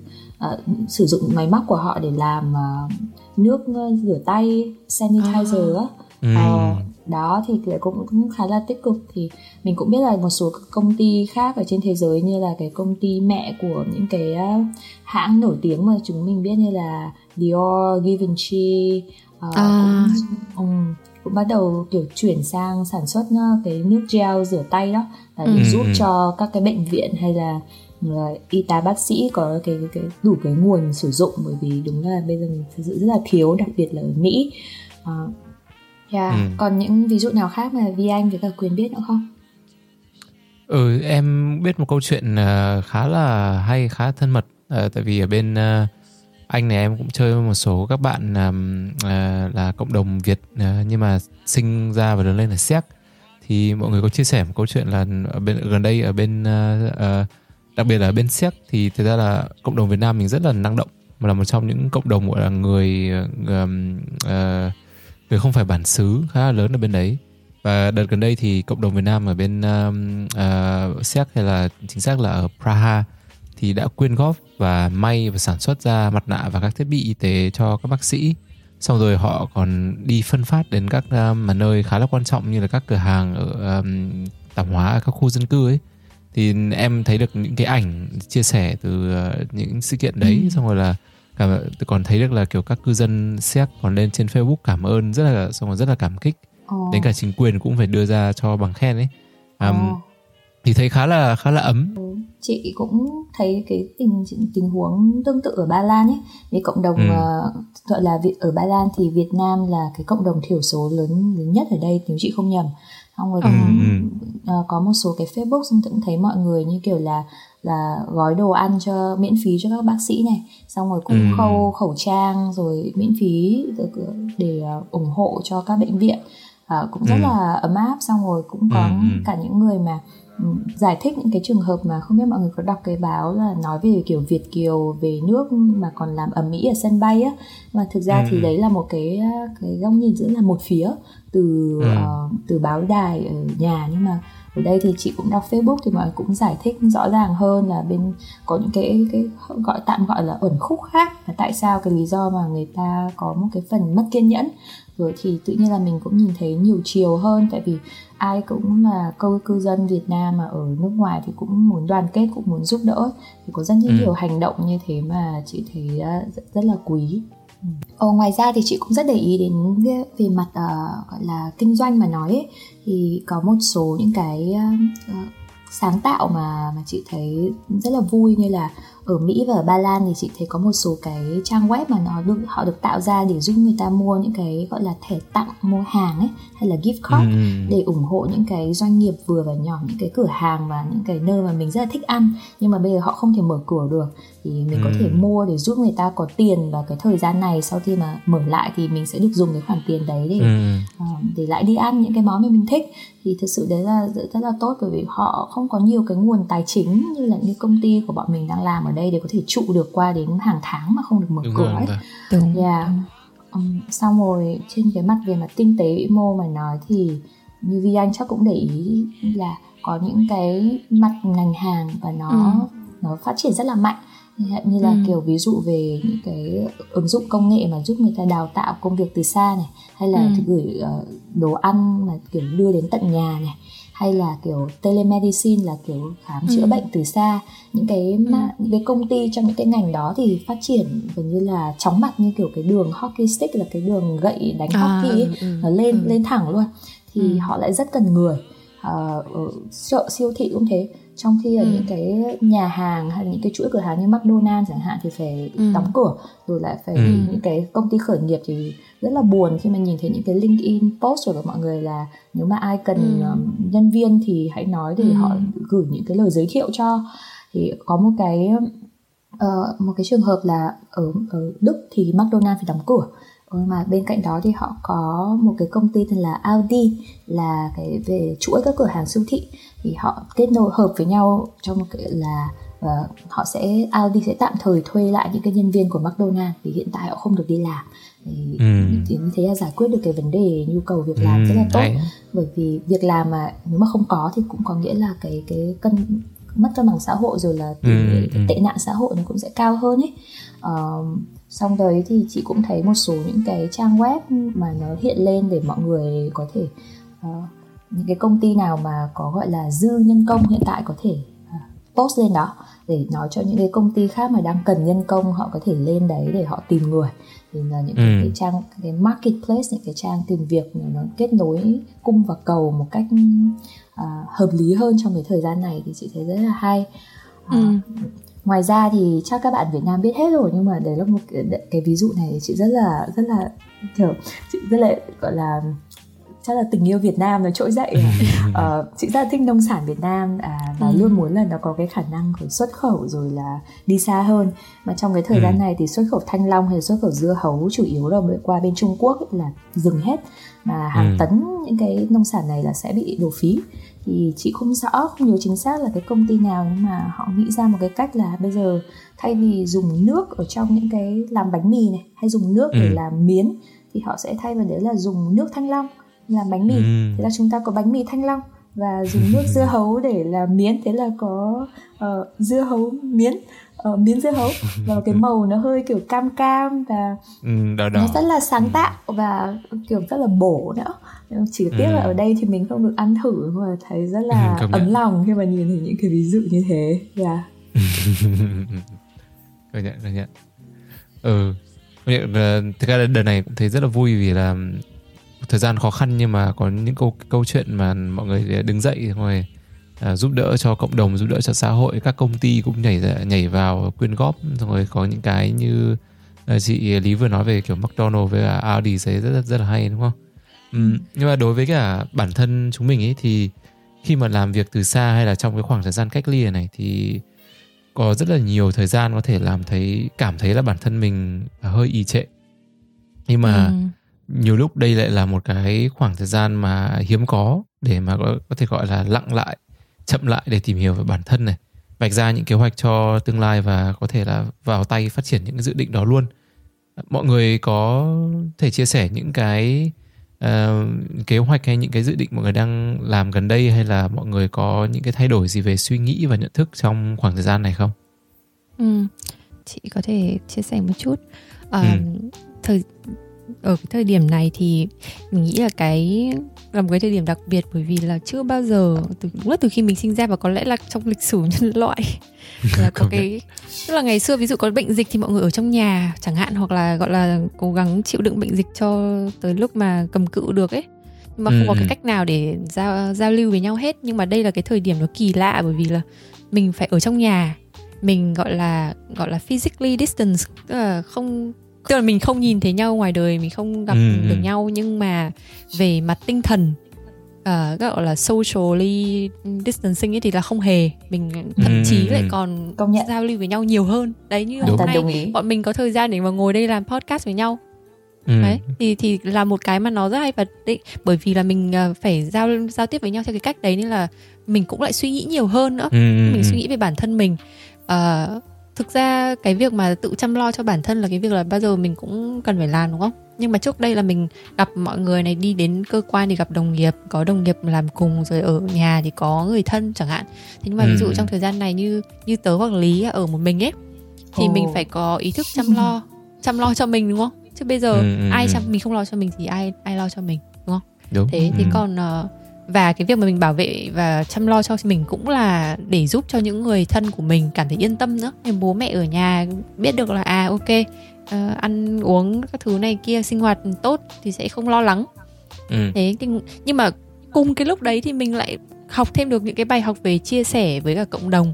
uh, sử dụng máy móc của họ để làm uh, nước uh, rửa tay sanitizer á ừ. uh, đó thì cũng, cũng khá là tích cực thì mình cũng biết là một số công ty khác ở trên thế giới như là cái công ty mẹ của những cái uh, hãng nổi tiếng mà chúng mình biết như là Dior, Givenchy uh, à. cũng, um, cũng bắt đầu kiểu chuyển sang sản xuất cái nước gel rửa tay đó là để ừ. giúp cho các cái bệnh viện hay là y tá bác sĩ có cái, cái, cái đủ cái nguồn sử dụng bởi vì đúng là bây giờ mình thực sự rất là thiếu đặc biệt là ở Mỹ uh, yeah. ừ. còn những ví dụ nào khác mà Vi Anh với cả Quyền biết nữa không? Ừ em biết một câu chuyện uh, khá là hay khá thân mật uh, tại vì ở bên uh, anh này em cũng chơi với một số các bạn uh, là cộng đồng Việt uh, nhưng mà sinh ra và lớn lên ở Séc thì mọi người có chia sẻ một câu chuyện là ở bên gần đây ở bên uh, uh, đặc biệt là bên Séc thì thực ra là cộng đồng Việt Nam mình rất là năng động mà là một trong những cộng đồng gọi là người um, uh, người không phải bản xứ khá là lớn ở bên đấy. Và đợt gần đây thì cộng đồng Việt Nam ở bên um, uh, Séc hay là chính xác là ở Praha thì đã quyên góp và may và sản xuất ra mặt nạ và các thiết bị y tế cho các bác sĩ. Xong rồi họ còn đi phân phát đến các um, mà nơi khá là quan trọng như là các cửa hàng ở um, tạp hóa ở các khu dân cư ấy thì em thấy được những cái ảnh chia sẻ từ uh, những sự kiện đấy ừ. xong rồi là cảm, còn thấy được là kiểu các cư dân séc còn lên trên Facebook cảm ơn rất là xong rồi rất là cảm kích oh. đến cả chính quyền cũng phải đưa ra cho bằng khen ấy um, thì thấy khá là khá là ấm ừ. chị cũng thấy cái tình tình huống tương tự ở Ba Lan ấy vì cộng đồng ừ. uh, gọi là ở Ba Lan thì Việt Nam là cái cộng đồng thiểu số lớn lớn nhất ở đây nếu chị không nhầm xong rồi ừ. uh, có một số cái Facebook xong cũng thấy mọi người như kiểu là là gói đồ ăn cho miễn phí cho các bác sĩ này xong rồi cũng ừ. khâu khẩu trang rồi miễn phí để, để uh, ủng hộ cho các bệnh viện uh, cũng rất Ừ. là ấm áp xong rồi cũng có Ừ, ừ. cả những người mà ừ, giải thích những cái trường hợp mà không biết mọi người có đọc cái báo là nói về kiểu Việt kiều về nước mà còn làm ầm ĩ ở sân bay á mà thực ra Ừ, thì đấy là một cái cái góc nhìn rất là một phía từ Ừ. ờ, từ báo đài ở nhà nhưng mà ở đây thì chị cũng đọc Facebook thì mọi người cũng giải thích rõ ràng hơn là bên có những cái cái gọi tạm gọi là ẩn khúc khác là tại sao cái lý do mà người ta có một cái phần mất kiên nhẫn rồi thì tự nhiên là mình cũng nhìn thấy nhiều chiều hơn tại vì ai cũng là cư cư dân Việt Nam mà ở nước ngoài thì cũng muốn đoàn kết cũng muốn giúp đỡ thì có rất Ừ. nhiều hành động như thế mà chị thấy ờ, rất là quý Ờ, ngoài ra thì chị cũng rất để ý đến về mặt ờ, gọi là kinh doanh mà nói ấy, thì có một số những cái ờ, sáng tạo mà mà chị thấy rất là vui như là ở Mỹ và ở Ba Lan thì chị thấy có một số cái trang web mà nó được họ được tạo ra để giúp người ta mua những cái gọi là thẻ tặng mua hàng ấy hay là gift card Ừ. để ủng hộ những cái doanh nghiệp vừa và nhỏ những cái cửa hàng và những cái nơi mà mình rất là thích ăn. Nhưng mà bây giờ họ không thể mở cửa được thì mình có Ừ. thể mua để giúp người ta có tiền vào cái thời gian này sau khi mà mở lại thì mình sẽ được dùng cái khoản tiền đấy để Ừ. ờ, để lại đi ăn những cái món mà mình thích thì thực sự đấy là rất, là tốt bởi vì họ không có nhiều cái nguồn tài chính như là như công ty của bọn mình đang làm ở đây để có thể trụ được qua đến hàng tháng mà không được mở Đúng cửa rồi, ấy đúng rồi. đúng Dạ. Um, xong rồi trên cái mặt về mặt kinh tế vĩ mô mà nói thì như Vi Anh chắc cũng để ý là có những cái mặt ngành hàng và nó Ừ. nó phát triển rất là mạnh như là Ừ. kiểu ví dụ về những cái ứng dụng công nghệ mà giúp người ta đào tạo công việc từ xa này hay là Ừ. gửi ờ, đồ ăn mà kiểu đưa đến tận nhà này hay là kiểu telemedicine là kiểu khám chữa Ừ. bệnh từ xa những cái mà, những cái công ty trong những cái ngành đó thì phát triển gần như là chóng mặt như kiểu cái đường hockey stick là cái đường gậy đánh À, hockey ấy, ừ, ừ, nó lên ừ. lên thẳng luôn thì Ừ. họ lại rất cần người Ờ, ở chợ siêu thị cũng thế trong khi ở Ừ. những cái nhà hàng hay những cái chuỗi cửa hàng như McDonald's chẳng hạn thì phải Ừ. đóng cửa rồi lại phải Ừ. những cái công ty khởi nghiệp thì rất là buồn khi mà nhìn thấy những cái LinkedIn post của mọi người là nếu mà ai cần Ừ. um, nhân viên thì hãy nói để Ừ. họ gửi những cái lời giới thiệu cho thì có một cái ờ, một cái trường hợp là ở ở Đức thì McDonald's phải đóng cửa Ờ, mà bên cạnh đó thì họ có một cái công ty tên là Audi là cái về chuỗi các cửa hàng siêu thị thì họ kết nối hợp với nhau trong một cái là ờ, họ sẽ Audi sẽ tạm thời thuê lại những cái nhân viên của McDonald's vì hiện tại họ không được đi làm thì, Ừ. thì như thế là giải quyết được cái vấn đề nhu cầu việc làm Ừ, rất là tốt hay. bởi vì việc làm mà nếu mà không có thì cũng có nghĩa là cái cái cân mất cân bằng xã hội rồi là tỷ lệ Ừ, ừ. tệ nạn xã hội nó cũng sẽ cao hơn ấy Ờ, xong đấy thì chị cũng thấy một số những cái trang web mà nó hiện lên để mọi người có thể ờ, những cái công ty nào mà có gọi là dư nhân công hiện tại có thể ờ, post lên đó để nói cho những cái công ty khác mà đang cần nhân công họ có thể lên đấy để họ tìm người thì là những cái, Ừ. cái trang cái marketplace những cái trang tìm việc mà nó kết nối cung và cầu một cách à, hợp lý hơn trong cái thời gian này thì chị thấy rất là hay à, Ừ. ngoài ra thì chắc các bạn Việt Nam biết hết rồi nhưng mà đấy là một cái, cái ví dụ này chị rất là rất là kiểu chị rất là gọi là chắc là tình yêu Việt Nam nó trỗi dậy. Ờ, chị rất là thích nông sản Việt Nam à, và Ừ. luôn muốn là nó có cái khả năng của xuất khẩu rồi là đi xa hơn mà trong cái thời Ừ. gian này thì xuất khẩu thanh long hay xuất khẩu dưa hấu chủ yếu là qua bên Trung Quốc ấy là dừng hết mà hàng Ừ. tấn những cái nông sản này là sẽ bị đổ phí thì chị không rõ không nhớ chính xác là cái công ty nào nhưng mà họ nghĩ ra một cái cách là bây giờ thay vì dùng nước ở trong những cái làm bánh mì này hay dùng nước để Ừ. làm miến thì họ sẽ thay vào đấy là dùng nước thanh long làm bánh mì Ừ. thế là chúng ta có bánh mì thanh long và dùng nước dưa hấu để làm miến thế là có ờ, dưa hấu miến uh, miến dưa hấu và cái màu nó hơi kiểu cam cam và Ừ, đỏ đỏ. nó rất là sáng tạo và kiểu rất là bổ nữa. Chỉ tiếc Ừ. là ở đây thì mình không được ăn thử mà thấy rất là Ừ, ấm lòng khi mà nhìn thấy những cái ví dụ như thế. Dạ. Công nhận công nhận. Ừ. Công nhận thực ra đợt này cũng thấy rất là vui vì là thời gian khó khăn nhưng mà có những câu câu chuyện mà mọi người đứng dậy rồi à, giúp đỡ cho cộng đồng giúp đỡ cho xã hội các công ty cũng nhảy nhảy vào quyên góp xong rồi có những cái như à, chị Lý vừa nói về kiểu McDonald với cả Audi thấy rất rất rất là hay đúng không? Ừ. Nhưng mà đối với cả bản thân chúng mình ấy thì khi mà làm việc từ xa hay là trong cái khoảng thời gian cách ly này thì có rất là nhiều thời gian có thể làm thấy cảm thấy là bản thân mình hơi ì trệ nhưng mà Ừ. nhiều lúc đây lại là một cái khoảng thời gian mà hiếm có để mà có, có thể gọi là lặng lại chậm lại để tìm hiểu về bản thân này vạch ra những kế hoạch cho tương lai và có thể là vào tay phát triển những cái dự định đó luôn mọi người có thể chia sẻ những cái uh, kế hoạch hay những cái dự định mọi người đang làm gần đây hay là mọi người có những cái thay đổi gì về suy nghĩ và nhận thức trong khoảng thời gian này không? Ừ, chị có thể chia sẻ một chút. Uh, ừ. Thời ở cái thời điểm này thì mình nghĩ là cái là một cái thời điểm đặc biệt bởi vì là chưa bao giờ từ là từ khi mình sinh ra và có lẽ là trong lịch sử nhân loại. Là có cái tức là ngày xưa ví dụ có bệnh dịch thì mọi người ở trong nhà chẳng hạn hoặc là gọi là cố gắng chịu đựng bệnh dịch cho tới lúc mà cầm cự được ấy. Nhưng mà không ừ. có cái cách nào để giao giao lưu với nhau hết. Nhưng mà đây là cái thời điểm nó kỳ lạ bởi vì là mình phải ở trong nhà. Mình gọi là gọi là physically distance tức là không tức là mình không nhìn thấy nhau ngoài đời mình không gặp ừ. được ừ. nhau nhưng mà về mặt tinh thần uh, gọi là socially distancing ấy thì là không hề mình thậm ừ. chí lại còn công nhận giao lưu với nhau nhiều hơn đấy như hôm nay bọn mình có thời gian để mà ngồi đây làm podcast với nhau ừ. đấy thì thì là một cái mà nó rất hay và đấy, bởi vì là mình uh, phải giao giao tiếp với nhau theo cái cách đấy nên là mình cũng lại suy nghĩ nhiều hơn nữa ừ. ừ mình suy nghĩ về bản thân mình uh, thực ra cái việc mà tự chăm lo cho bản thân là cái việc là bao giờ mình cũng cần phải làm đúng không nhưng mà trước đây là mình gặp mọi người này đi đến cơ quan thì gặp đồng nghiệp có đồng nghiệp làm cùng rồi ở nhà thì có người thân chẳng hạn thế nhưng mà ừ. ví dụ ừ. trong thời gian này như như tớ hoặc lý ở một mình ấy thì oh. mình phải có ý thức chăm lo chăm lo cho mình đúng không chứ bây giờ ừ, ừ, ai chăm mình không lo cho mình thì ai ai lo cho mình đúng không đúng. thế ừ. thì còn uh, và cái việc mà mình bảo vệ và chăm lo cho mình cũng là để giúp cho những người thân của mình cảm thấy yên tâm nữa nên bố mẹ ở nhà biết được là à ok uh, ăn uống các thứ này kia sinh hoạt tốt thì sẽ không lo lắng ừ. thế thì, nhưng mà cùng cái lúc đấy thì mình lại học thêm được những cái bài học về chia sẻ với cả cộng đồng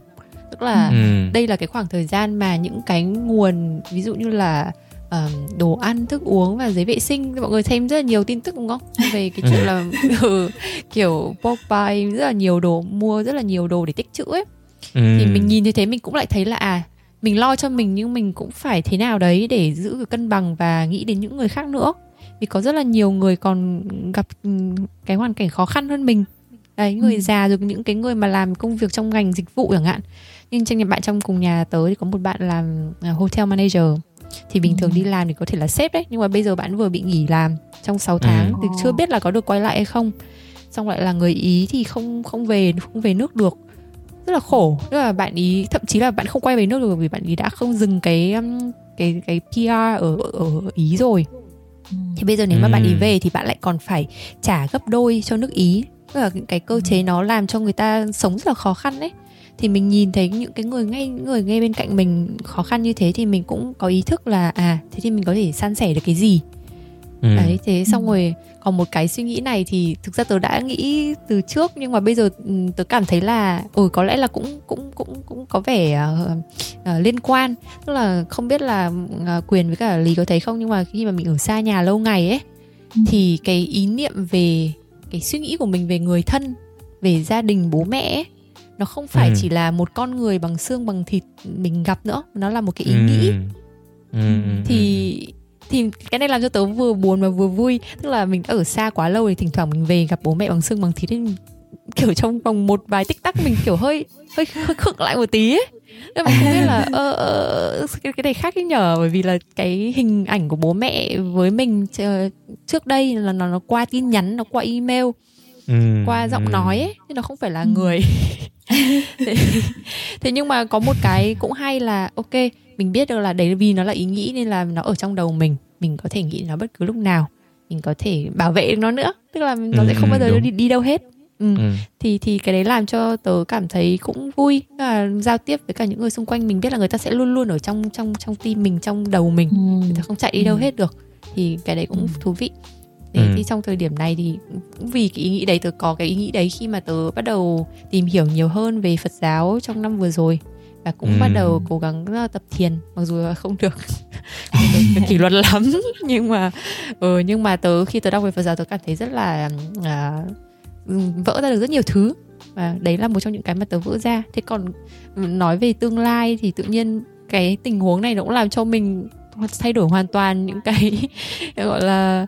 tức là ừ. đây là cái khoảng thời gian mà những cái nguồn ví dụ như là uh, đồ ăn thức uống và giấy vệ sinh. Mọi người xem rất là nhiều tin tức đúng không? Về cái chuyện là ừ, kiểu pop buy rất là nhiều đồ mua rất là nhiều đồ để tích trữ ấy. Ừ. thì mình nhìn như thế mình cũng lại thấy là à mình lo cho mình nhưng mình cũng phải thế nào đấy để giữ cái cân bằng và nghĩ đến những người khác nữa. Vì có rất là nhiều người còn gặp ừ, cái hoàn cảnh khó khăn hơn mình. Đấy người ừ. già rồi những cái người mà làm công việc trong ngành dịch vụ chẳng hạn. Nhưng trong nhà bạn trong cùng nhà tớ thì có một bạn làm à, hotel manager thì bình thường đi ừ. làm thì có thể là sếp đấy nhưng mà bây giờ bạn vừa bị nghỉ làm trong 6 tháng ừ. thì chưa biết là có được quay lại hay không. Xong lại là người ý thì không không về không về nước được. Rất là khổ. Tức là bạn ý thậm chí là bạn không quay về nước được vì bạn ý đã không dừng cái um, cái cái PR ở ở ý rồi. Ừ. thì bây giờ nếu mà bạn ý về thì bạn lại còn phải trả gấp đôi cho nước ý. Tức là cái cơ chế nó làm cho người ta sống rất là khó khăn đấy thì mình nhìn thấy những cái người ngay người ngay bên cạnh mình khó khăn như thế thì mình cũng có ý thức là à thế thì mình có thể san sẻ được cái gì ừ. đấy thế xong rồi còn một cái suy nghĩ này thì thực ra tớ đã nghĩ từ trước nhưng mà bây giờ ừ, tớ cảm thấy là ừ có lẽ là cũng cũng cũng cũng có vẻ uh, uh, liên quan tức là không biết là uh, quyền với cả lý có thấy không nhưng mà khi mà mình ở xa nhà lâu ngày ấy ừ. thì cái ý niệm về cái suy nghĩ của mình về người thân về gia đình bố mẹ ấy, nó không phải ừ. chỉ là một con người bằng xương bằng thịt mình gặp nữa. Nó là một cái ý ừ. nghĩ. Ừ. thì thì cái này làm cho tớ vừa buồn và vừa vui. Tức là mình đã ở xa quá lâu thì thỉnh thoảng mình về gặp bố mẹ bằng xương bằng thịt thì kiểu trong vòng một vài tích tắc mình kiểu hơi hơi hơi khựng lại một tí ấy. Nên mình không biết là ờ, ờ, cái, cái này khác cái nhở bởi vì là cái hình ảnh của bố mẹ với mình trước đây là nó, nó qua tin nhắn nó qua email ừ, qua giọng ừ. nói ấy chứ nó không phải là người thế, thế nhưng mà có một cái cũng hay là ok mình biết được là đấy vì nó là ý nghĩ nên là nó ở trong đầu mình mình có thể nghĩ nó bất cứ lúc nào mình có thể bảo vệ nó nữa tức là nó ừ, sẽ không bao giờ đi, đi đâu hết ừ. Ừ. thì thì cái đấy làm cho tớ cảm thấy cũng vui là giao tiếp với cả những người xung quanh mình biết là người ta sẽ luôn luôn ở trong trong trong tim mình trong đầu mình ừ. người ta không chạy đi đâu ừ. hết được thì cái đấy cũng ừ. thú vị thế ừ. thì trong thời điểm này thì cũng vì cái ý nghĩ đấy tớ có cái ý nghĩ đấy khi mà tớ bắt đầu tìm hiểu nhiều hơn về Phật giáo trong năm vừa rồi và cũng ừ. bắt đầu cố gắng ờ, tập thiền mặc dù không được kỷ luật lắm nhưng mà ừ, nhưng mà tớ khi tớ đọc về Phật giáo tớ cảm thấy rất là à, vỡ ra được rất nhiều thứ và đấy là một trong những cái mà tớ vỡ ra thế còn nói về tương lai thì tự nhiên cái tình huống này nó cũng làm cho mình thay đổi hoàn toàn những cái gọi là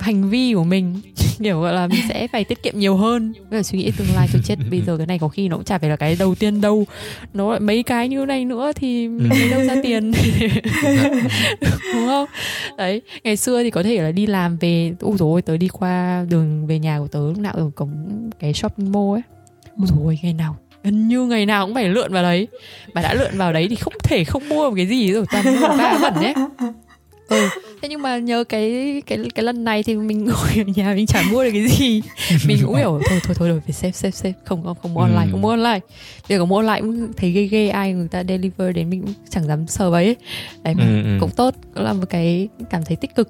hành vi của mình. Kiểu gọi là mình sẽ phải tiết kiệm nhiều hơn. Với suy nghĩ tương lai tôi chết. Bây giờ cái này có khi nó cũng chả phải là cái đầu tiên đâu. Nó lại mấy cái như này nữa thì mình lấy đâu ra tiền. Đúng không? Đấy ngày xưa thì có thể là đi làm về ui rồi tớ đi qua đường về nhà của tớ lúc nào ở cổng cái shopping mall ấy. Ui rồi ngày nào gần như ngày nào cũng phải lượn vào đấy. Mà đã lượn vào đấy thì không thể không mua một cái gì. Rồi toàn mua ba bẩn ấy ừ. Thế nhưng mà nhớ cái cái cái lần này thì mình ngồi ở nhà mình chả mua được cái gì. Mình cũng hiểu thôi thôi thôi rồi phải xếp xếp xếp không không không mua online không mua online. Việc có mua online cũng thấy ghê ghê ai người ta deliver đến mình cũng chẳng dám sờ ấy. Đấy Ừ, ừ. cũng tốt cũng là một cái cảm thấy tích cực.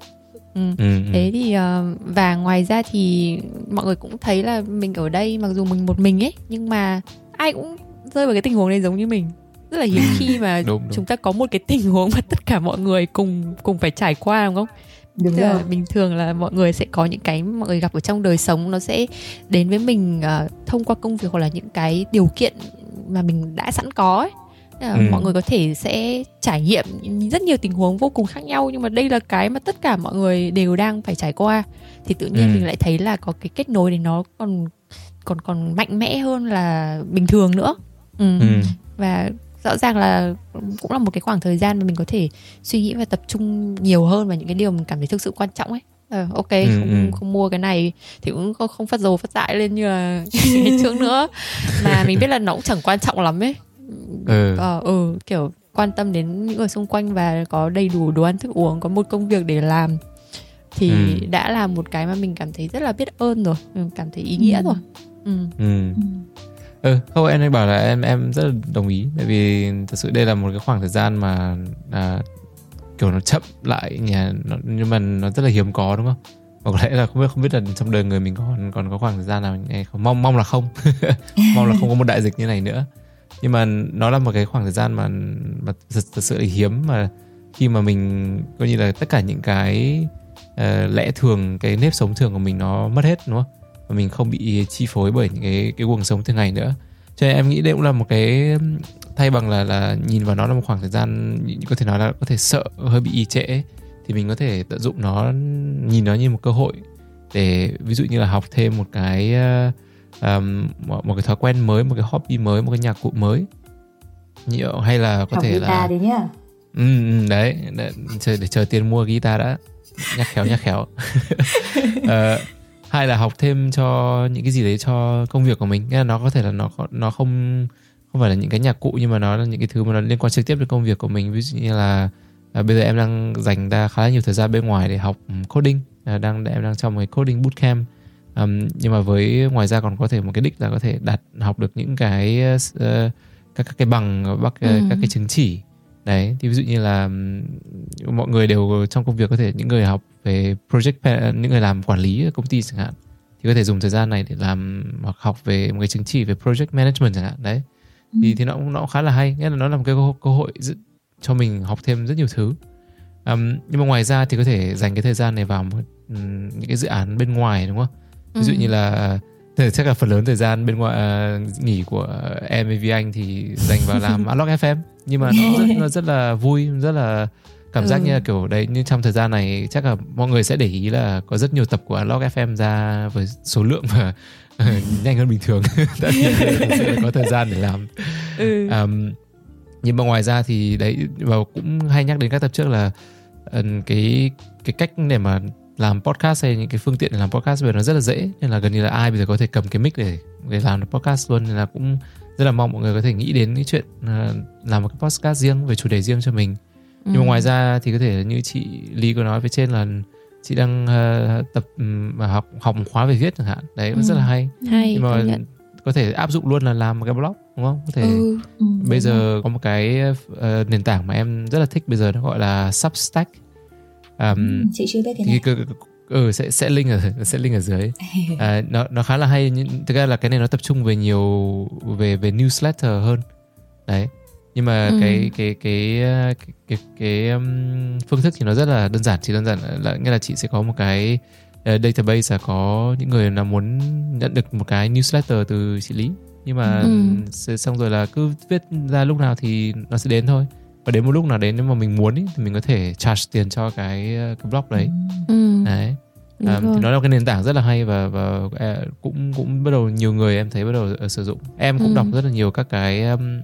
Ừ. Ừ, ừ. thế thì ờ, và ngoài ra thì mọi người cũng thấy là mình ở đây mặc dù mình một mình ấy nhưng mà ai cũng rơi vào cái tình huống này giống như mình rất là hiếm khi mà Đúng, đúng. chúng ta có một cái tình huống mà tất cả mọi người cùng cùng phải trải qua đúng không đúng Tức là rồi bình thường là mọi người sẽ có những cái mọi người gặp ở trong đời sống nó sẽ đến với mình ờ, thông qua công việc hoặc là những cái điều kiện mà mình đã sẵn có ấy. Là Ừ. mọi người có thể sẽ trải nghiệm rất nhiều tình huống vô cùng khác nhau nhưng mà đây là cái mà tất cả mọi người đều đang phải trải qua thì tự nhiên Ừ. mình lại thấy là có cái kết nối để nó còn còn còn mạnh mẽ hơn là bình thường nữa ừ. Ừ. và rõ ràng là cũng là một cái khoảng thời gian mà mình có thể suy nghĩ và tập trung nhiều hơn vào những cái điều mình cảm thấy thực sự quan trọng ấy Ờ, ok Ừ, không ừ. không mua cái này thì cũng không, không phát dồ phát dại lên như là trước nữa mà mình biết là nó cũng chẳng quan trọng lắm ấy Ừ. ờ ừ kiểu quan tâm đến những người xung quanh và có đầy đủ đồ ăn thức uống có một công việc để làm thì Ừ. đã là một cái mà mình cảm thấy rất là biết ơn rồi mình cảm thấy ý nghĩa Ừ. rồi ừ. Ừ. Ừ, Ừ, không em bảo là em em rất là đồng ý. Tại vì thật sự đây là một cái khoảng thời gian mà à, kiểu nó chậm lại nhỉ nó, nhưng mà nó rất là hiếm có đúng không? Và có lẽ là không biết không biết là trong đời người mình còn còn có khoảng thời gian nào như không? Mong mong là không. Mong là không có một đại dịch như này nữa. Nhưng mà nó là một cái khoảng thời gian mà mà thật, thật sự là hiếm mà khi mà mình coi như là tất cả những cái uh, lẽ thường cái nếp sống thường của mình nó mất hết đúng không? Và mình không bị chi phối bởi những cái cái guồng sống thường ngày nữa. Cho nên em nghĩ đây cũng là một cái thay bằng là là nhìn vào nó là một khoảng thời gian có thể nói là có thể sợ hơi bị ì trễ thì mình có thể tận dụng nó nhìn nó như một cơ hội để ví dụ như là học thêm một cái um, một một cái thói quen mới một cái hobby mới một cái nhạc cụ mới. Nhiều hay là có học thể là đi nhá. Ừ, đấy để, chờ để chờ tiền mua guitar đã. Nhắc khéo nhắc khéo. Ờ, hay là học thêm cho những cái gì đấy cho công việc của mình. Nghĩa là nó có thể là nó nó không không phải là những cái nhạc cụ nhưng mà nó là những cái thứ mà nó liên quan trực tiếp đến công việc của mình. Ví dụ như là à, bây giờ em đang dành ra khá là nhiều thời gian bên ngoài để học coding. À, đang em đang trong một cái coding bootcamp. Ừm, nhưng mà với ngoài ra còn có thể một cái đích là có thể đạt học được những cái ờ, các các cái bằng các Ừ. các cái chứng chỉ đấy thì ví dụ như là mọi người đều trong công việc có thể những người học về project những người làm quản lý công ty chẳng hạn thì có thể dùng thời gian này để làm hoặc học về một cái chứng chỉ về project management chẳng hạn đấy. Thì thì nó cũng nó cũng khá là hay nghĩa là nó là một cái cơ, hội cho mình học thêm rất nhiều thứ. Ừm, nhưng mà ngoài ra thì có thể dành cái thời gian này vào một, ừm, những cái dự án bên ngoài đúng không? Ví dụ Ừ. như là thì chắc là phần lớn thời gian bên ngoài à, nghỉ của em với Anh thì dành vào làm Unlock FM nhưng mà nó rất, nó rất là vui rất là cảm giác Ừ. như là kiểu đấy như trong thời gian này chắc là mọi người sẽ để ý là có rất nhiều tập của Unlock FM ra với số lượng và nhanh hơn bình thường là có thời gian để làm ừ. um, nhưng mà ngoài ra thì đấy và cũng hay nhắc đến các tập trước là ờ, cái cái cách để mà làm podcast hay những cái phương tiện để làm podcast bây giờ nó rất là dễ nên là gần như là ai bây giờ có thể cầm cái mic để để làm được podcast luôn nên là cũng rất là mong mọi người có thể nghĩ đến cái chuyện ờ, làm một cái podcast riêng về chủ đề riêng cho mình nhưng mà Ừ. ngoài ra thì có thể như chị Ly có nói phía trên là chị đang ờ, tập mà học học một khóa về viết chẳng hạn đấy cũng rất là Ừ. hay hay nhưng mà có thể áp dụng luôn là làm một cái blog đúng không có thể ừ. Ừ, bây đúng rồi. giờ có một cái ờ, nền tảng mà em rất là thích bây giờ nó gọi là Substack um, Ừ, chị chưa biết cái này cái- cái- ừ, sẽ sẽ link ở sẽ link ở dưới. À, nó nó khá là hay nhưng thực ra là cái này nó tập trung về nhiều về về newsletter hơn. Đấy. Nhưng mà Ừ. cái cái cái cái cái, cái um, phương thức thì nó rất là đơn giản chỉ đơn giản là nghĩa là chị sẽ có một cái ờ, database là có những người nào muốn nhận được một cái newsletter từ chị Lý. Nhưng mà Ừ. xong rồi là cứ viết ra lúc nào thì nó sẽ đến thôi. Và đến một lúc nào đấy nếu mà mình muốn ý, thì mình có thể charge tiền cho cái ờ, cái blog đấy. Ừ. đấy à, thì nó là cái nền tảng rất là hay và và à, cũng cũng bắt đầu nhiều người em thấy bắt đầu ờ, sử dụng em cũng Ừ. đọc rất là nhiều các cái um,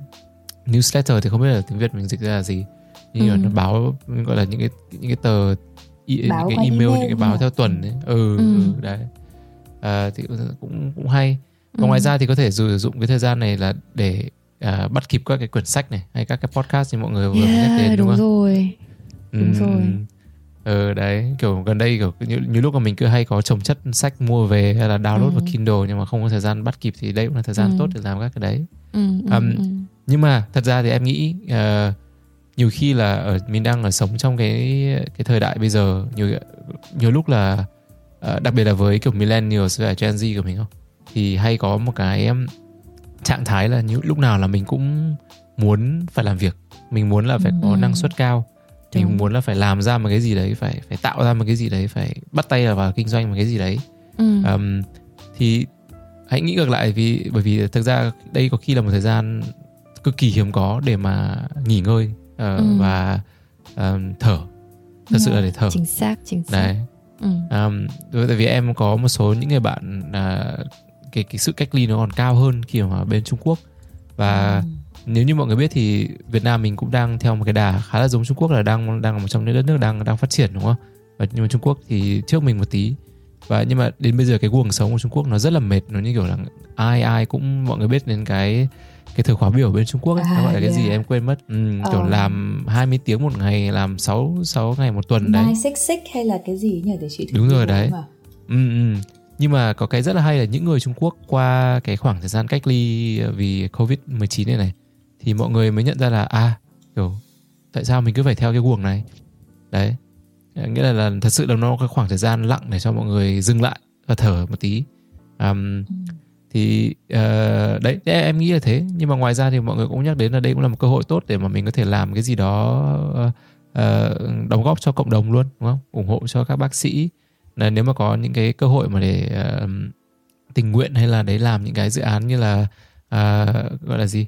newsletter thì không biết là tiếng việt mình dịch ra là gì như Ừ. là nó báo gọi là những cái những cái tờ y, Báo những cái email email những cái báo theo tuần ấy ừ, Ừ. ừ đấy à, thì cũng cũng hay và Ừ. ngoài ra thì có thể sử dụng cái thời gian này là để à, bắt kịp các cái quyển sách này hay các cái podcast như mọi người vừa nhắc yeah, đến đúng, đúng không? rồi đúng rồi. Ờ đấy kiểu gần đây kiểu như, như lúc mà mình cứ hay có trồng chất sách mua về hay là download Ừ. vào Kindle nhưng mà không có thời gian bắt kịp thì đây cũng là thời gian Ừ. tốt để làm các cái đấy ừ, ừ, Um, ừ. nhưng mà thật ra thì em nghĩ ờ, nhiều khi là ở mình đang ở sống trong cái cái thời đại bây giờ nhiều nhiều lúc là ờ, đặc biệt là với kiểu millennials và Gen Z của mình không thì hay có một cái trạng thái là những lúc nào là mình cũng muốn phải làm việc mình muốn là phải có Ừ. năng suất cao mình Đúng. muốn là phải làm ra một cái gì đấy phải phải tạo ra một cái gì đấy phải bắt tay vào kinh doanh một cái gì đấy Ừ. um, thì hãy nghĩ ngược lại vì bởi vì thực ra đây có khi là một thời gian cực kỳ hiếm có để mà nghỉ ngơi ờ, Ừ. và um, thở thật sự là để thở chính xác chính xác đấy ừ. um, tại vì em có một số những người bạn à, cái cái sự cách ly nó còn cao hơn khi mà bên Trung Quốc và nếu như mọi người biết thì Việt Nam mình cũng đang theo một cái đà khá là giống Trung Quốc là đang đang là một trong những đất nước đang đang phát triển đúng không? Và nhưng mà Trung Quốc thì trước mình một tí và nhưng mà đến bây giờ cái guồng sống của Trung Quốc nó rất là mệt nó như kiểu là ai ai cũng mọi người biết đến cái cái thời khóa biểu bên Trung Quốc ấy, nó À, gọi là cái gì yeah. em quên mất ừ, kiểu Ờ. làm 20 tiếng một ngày làm 6 6 ngày một tuần đấy Nine Six Six hay là cái gì nhỉ để chị Đúng rồi đấy. mà. Ừ, ừ. Nhưng mà có cái rất là hay là những người Trung Quốc qua cái khoảng thời gian cách ly vì Covid-19 này này thì mọi người mới nhận ra là à kiểu tại sao mình cứ phải theo cái guồng này. Đấy. Nghĩa là, là thật sự là nó có khoảng thời gian lặng để cho mọi người dừng lại và thở một tí. Um, thì ờ, đấy em nghĩ là thế nhưng mà ngoài ra thì mọi người cũng nhắc đến là đây cũng là một cơ hội tốt để mà mình có thể làm cái gì đó ờ, đóng góp cho cộng đồng luôn đúng không ủng hộ cho các bác sĩ là nếu mà có những cái cơ hội mà để ờ, tình nguyện hay là đấy làm những cái dự án như là à, gọi là gì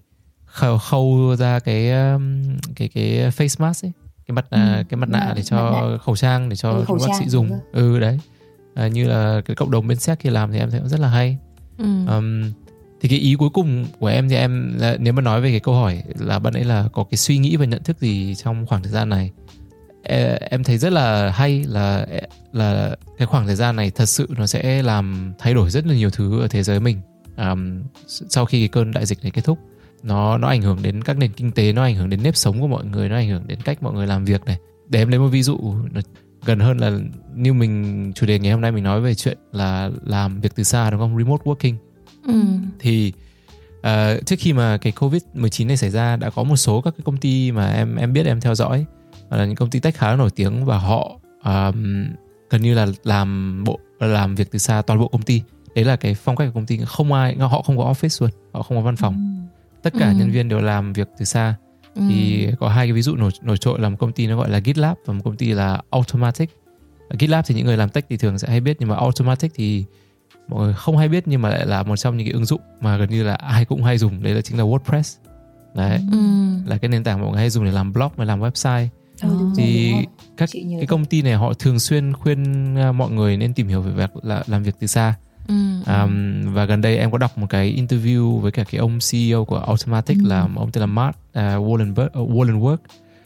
khâu, khâu ra cái um, cái cái face mask ấy. Cái mặt à, Ừ, cái mặt nạ mặt- để cho nạ. khẩu trang để cho Ừ, các bác sĩ dùng. ừ đấy. À, như là cái cộng đồng bên séc kia làm thì em thấy cũng rất là hay. Ừ. um, thì cái ý cuối cùng của em thì em nếu mà nói về cái câu hỏi là bạn ấy là có cái suy nghĩ và nhận thức gì trong khoảng thời gian này? Em thấy rất là hay là là cái khoảng thời gian này thật sự nó sẽ làm thay đổi rất là nhiều thứ ở thế giới mình. Um, sau khi cái cơn đại dịch này kết thúc nó nó ảnh hưởng đến các nền kinh tế nó ảnh hưởng đến nếp sống của mọi người nó ảnh hưởng đến cách mọi người làm việc này. Để em lấy một ví dụ gần hơn là như mình chủ đề ngày hôm nay mình nói về chuyện là làm việc từ xa đúng không? Remote working. Ừ. thì ờ, trước khi mà cái covid 19 này xảy ra đã có một số các cái công ty mà em em biết em theo dõi. Là những công ty tech khá là nổi tiếng và họ um, gần như là làm bộ làm việc từ xa toàn bộ công ty. Đấy là cái phong cách của công ty. Không ai họ không có office luôn họ không có văn phòng tất cả Ừ. nhân viên đều làm việc từ xa Ừ. thì có hai cái ví dụ nổi nổi trội là một công ty nó gọi là GitLab và một công ty là Automatic. GitLab thì những người làm tech thì thường sẽ hay biết nhưng mà Automatic thì mọi người không hay biết nhưng mà lại là một trong những cái ứng dụng mà gần như là ai cũng hay dùng đấy là chính là WordPress. Đấy, Ừ. là cái nền tảng mọi người hay dùng để làm blog và làm website. Ừ, Thì rồi. các cái công ty này họ thường xuyên khuyên à, mọi người nên tìm hiểu về việc là làm việc từ xa. Ừ. Um, và gần đây em có đọc một cái interview với cả cái ông CEO của Automatic Ừ. là ông tên là Matt uh, Wallenberg, uh, Wallenberg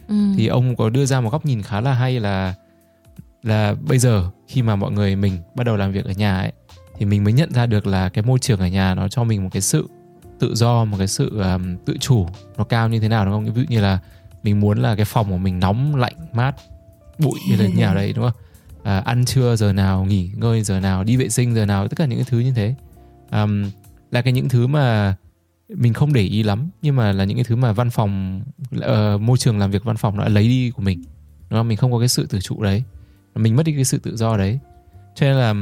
Ừ. thì ông có đưa ra một góc nhìn khá là hay là là bây giờ khi mà mọi người mình bắt đầu làm việc ở nhà ấy thì mình mới nhận ra được là cái môi trường ở nhà nó cho mình một cái sự tự do một cái sự um, tự chủ nó cao như thế nào đúng không ví dụ như là mình muốn là cái phòng của mình nóng lạnh mát bụi như là nhà đấy đúng không à, ăn trưa giờ nào nghỉ ngơi giờ nào đi vệ sinh giờ nào tất cả những cái thứ như thế um, là cái những thứ mà mình không để ý lắm nhưng mà là những cái thứ mà văn phòng ờ, môi trường làm việc văn phòng nó đã lấy đi của mình đúng không? mình không có cái sự tự chủ đấy mình mất đi cái sự tự do đấy cho nên là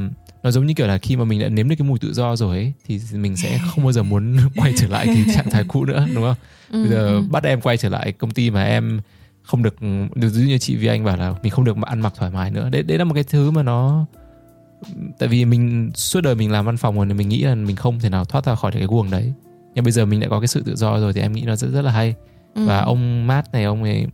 nó giống như kiểu là khi mà mình đã nếm được cái mùi tự do rồi ấy, thì mình sẽ không bao giờ muốn quay trở lại cái trạng thái cũ nữa đúng không Ừ. bây giờ Ừ. bắt em quay trở lại công ty mà em không được được giống như chị Vi Anh bảo là mình không được mà ăn mặc thoải mái nữa đấy đấy là một cái thứ mà nó tại vì mình suốt đời mình làm văn phòng rồi nên mình nghĩ là mình không thể nào thoát ra khỏi cái guồng đấy nhưng bây giờ mình đã có cái sự tự do rồi thì em nghĩ nó rất rất là hay Ừ. và ông Matt này ông ấy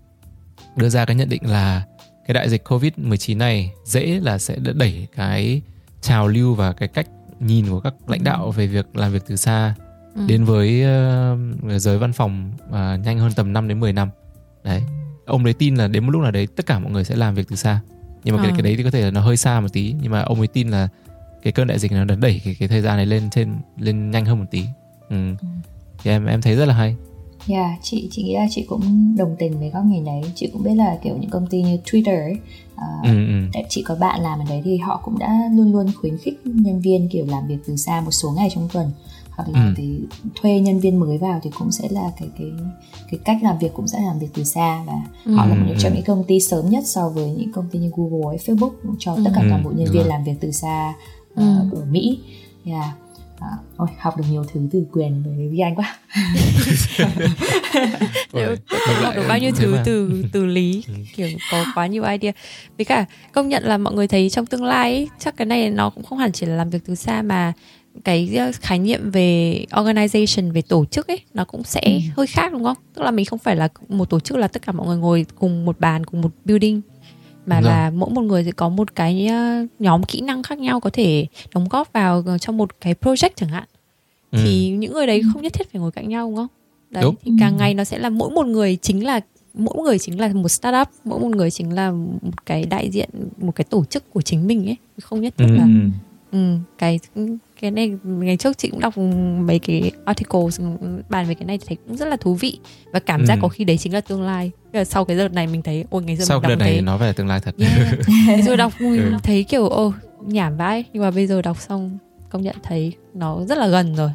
đưa ra cái nhận định là cái đại dịch Covid 19 này dễ là sẽ đẩy cái trào lưu và cái cách nhìn của các lãnh đạo về việc làm việc từ xa Ừ. đến với uh, giới văn phòng uh, nhanh hơn tầm 5 đến 10 năm. Đấy. Ông đấy tin là đến một lúc nào đấy tất cả mọi người sẽ làm việc từ xa. Nhưng mà cái Ờ. cái đấy thì có thể là nó hơi xa một tí nhưng mà ông ấy tin là cái cơn đại dịch nó đã đẩy cái cái thời gian này lên trên lên nhanh hơn một tí. Ừ. Thì em em thấy rất là hay. Yeah, chị chị nghĩ là chị cũng đồng tình với góc nhìn đấy. Chị cũng biết là kiểu những công ty như Twitter ấy, à, Ừ ừ. tại chị có bạn làm ở đấy thì họ cũng đã luôn luôn khuyến khích nhân viên kiểu làm việc từ xa một số ngày trong tuần hoặc là Ừ. thì thuê nhân viên mới vào thì cũng sẽ là cái cái cái cách làm việc cũng sẽ làm việc từ xa và họ là Ừ, một trong ừ. những công ty sớm nhất so với những công ty như Google hay Facebook cho tất cả Ừ, toàn bộ nhân viên làm việc từ xa Ừ. uh, ở Mỹ. Yeah. À, ôi, học được nhiều thứ từ quyền với Vi Anh quá. Học được bao nhiêu thứ mà. từ từ lý kiểu có quá nhiều idea với cả công nhận là mọi người thấy trong tương lai ấy, chắc cái này nó cũng không hẳn chỉ là làm việc từ xa mà cái ờ, khái niệm về organization về tổ chức ấy nó cũng sẽ Ừ. hơi khác đúng không tức là mình không phải là một tổ chức là tất cả mọi người ngồi cùng một bàn cùng một building mà Đúng rồi. là mỗi một người sẽ có một cái ờ, nhóm kỹ năng khác nhau có thể đóng góp vào trong một cái project chẳng hạn Ừ. thì những người đấy không nhất thiết phải ngồi cạnh nhau đúng không đấy Đúng. thì càng ngày nó sẽ là mỗi một người chính là mỗi người chính là một startup mỗi một người chính là một cái đại diện một cái tổ chức của chính mình ấy không nhất thiết Ừ, là ừ. ừ, cái cái này ngày trước chị cũng đọc mấy cái articles bàn về cái này thì thấy cũng rất là thú vị và cảm giác Ừ. có khi đấy chính là tương lai là sau cái đợt này mình thấy ôi ngày xưa Sau mình cái đọc đợt này thấy nói về tương lai thật. Yeah. Xưa đọc Ừ. thấy kiểu ô nhảm vãi nhưng mà bây giờ đọc xong công nhận thấy nó rất là gần rồi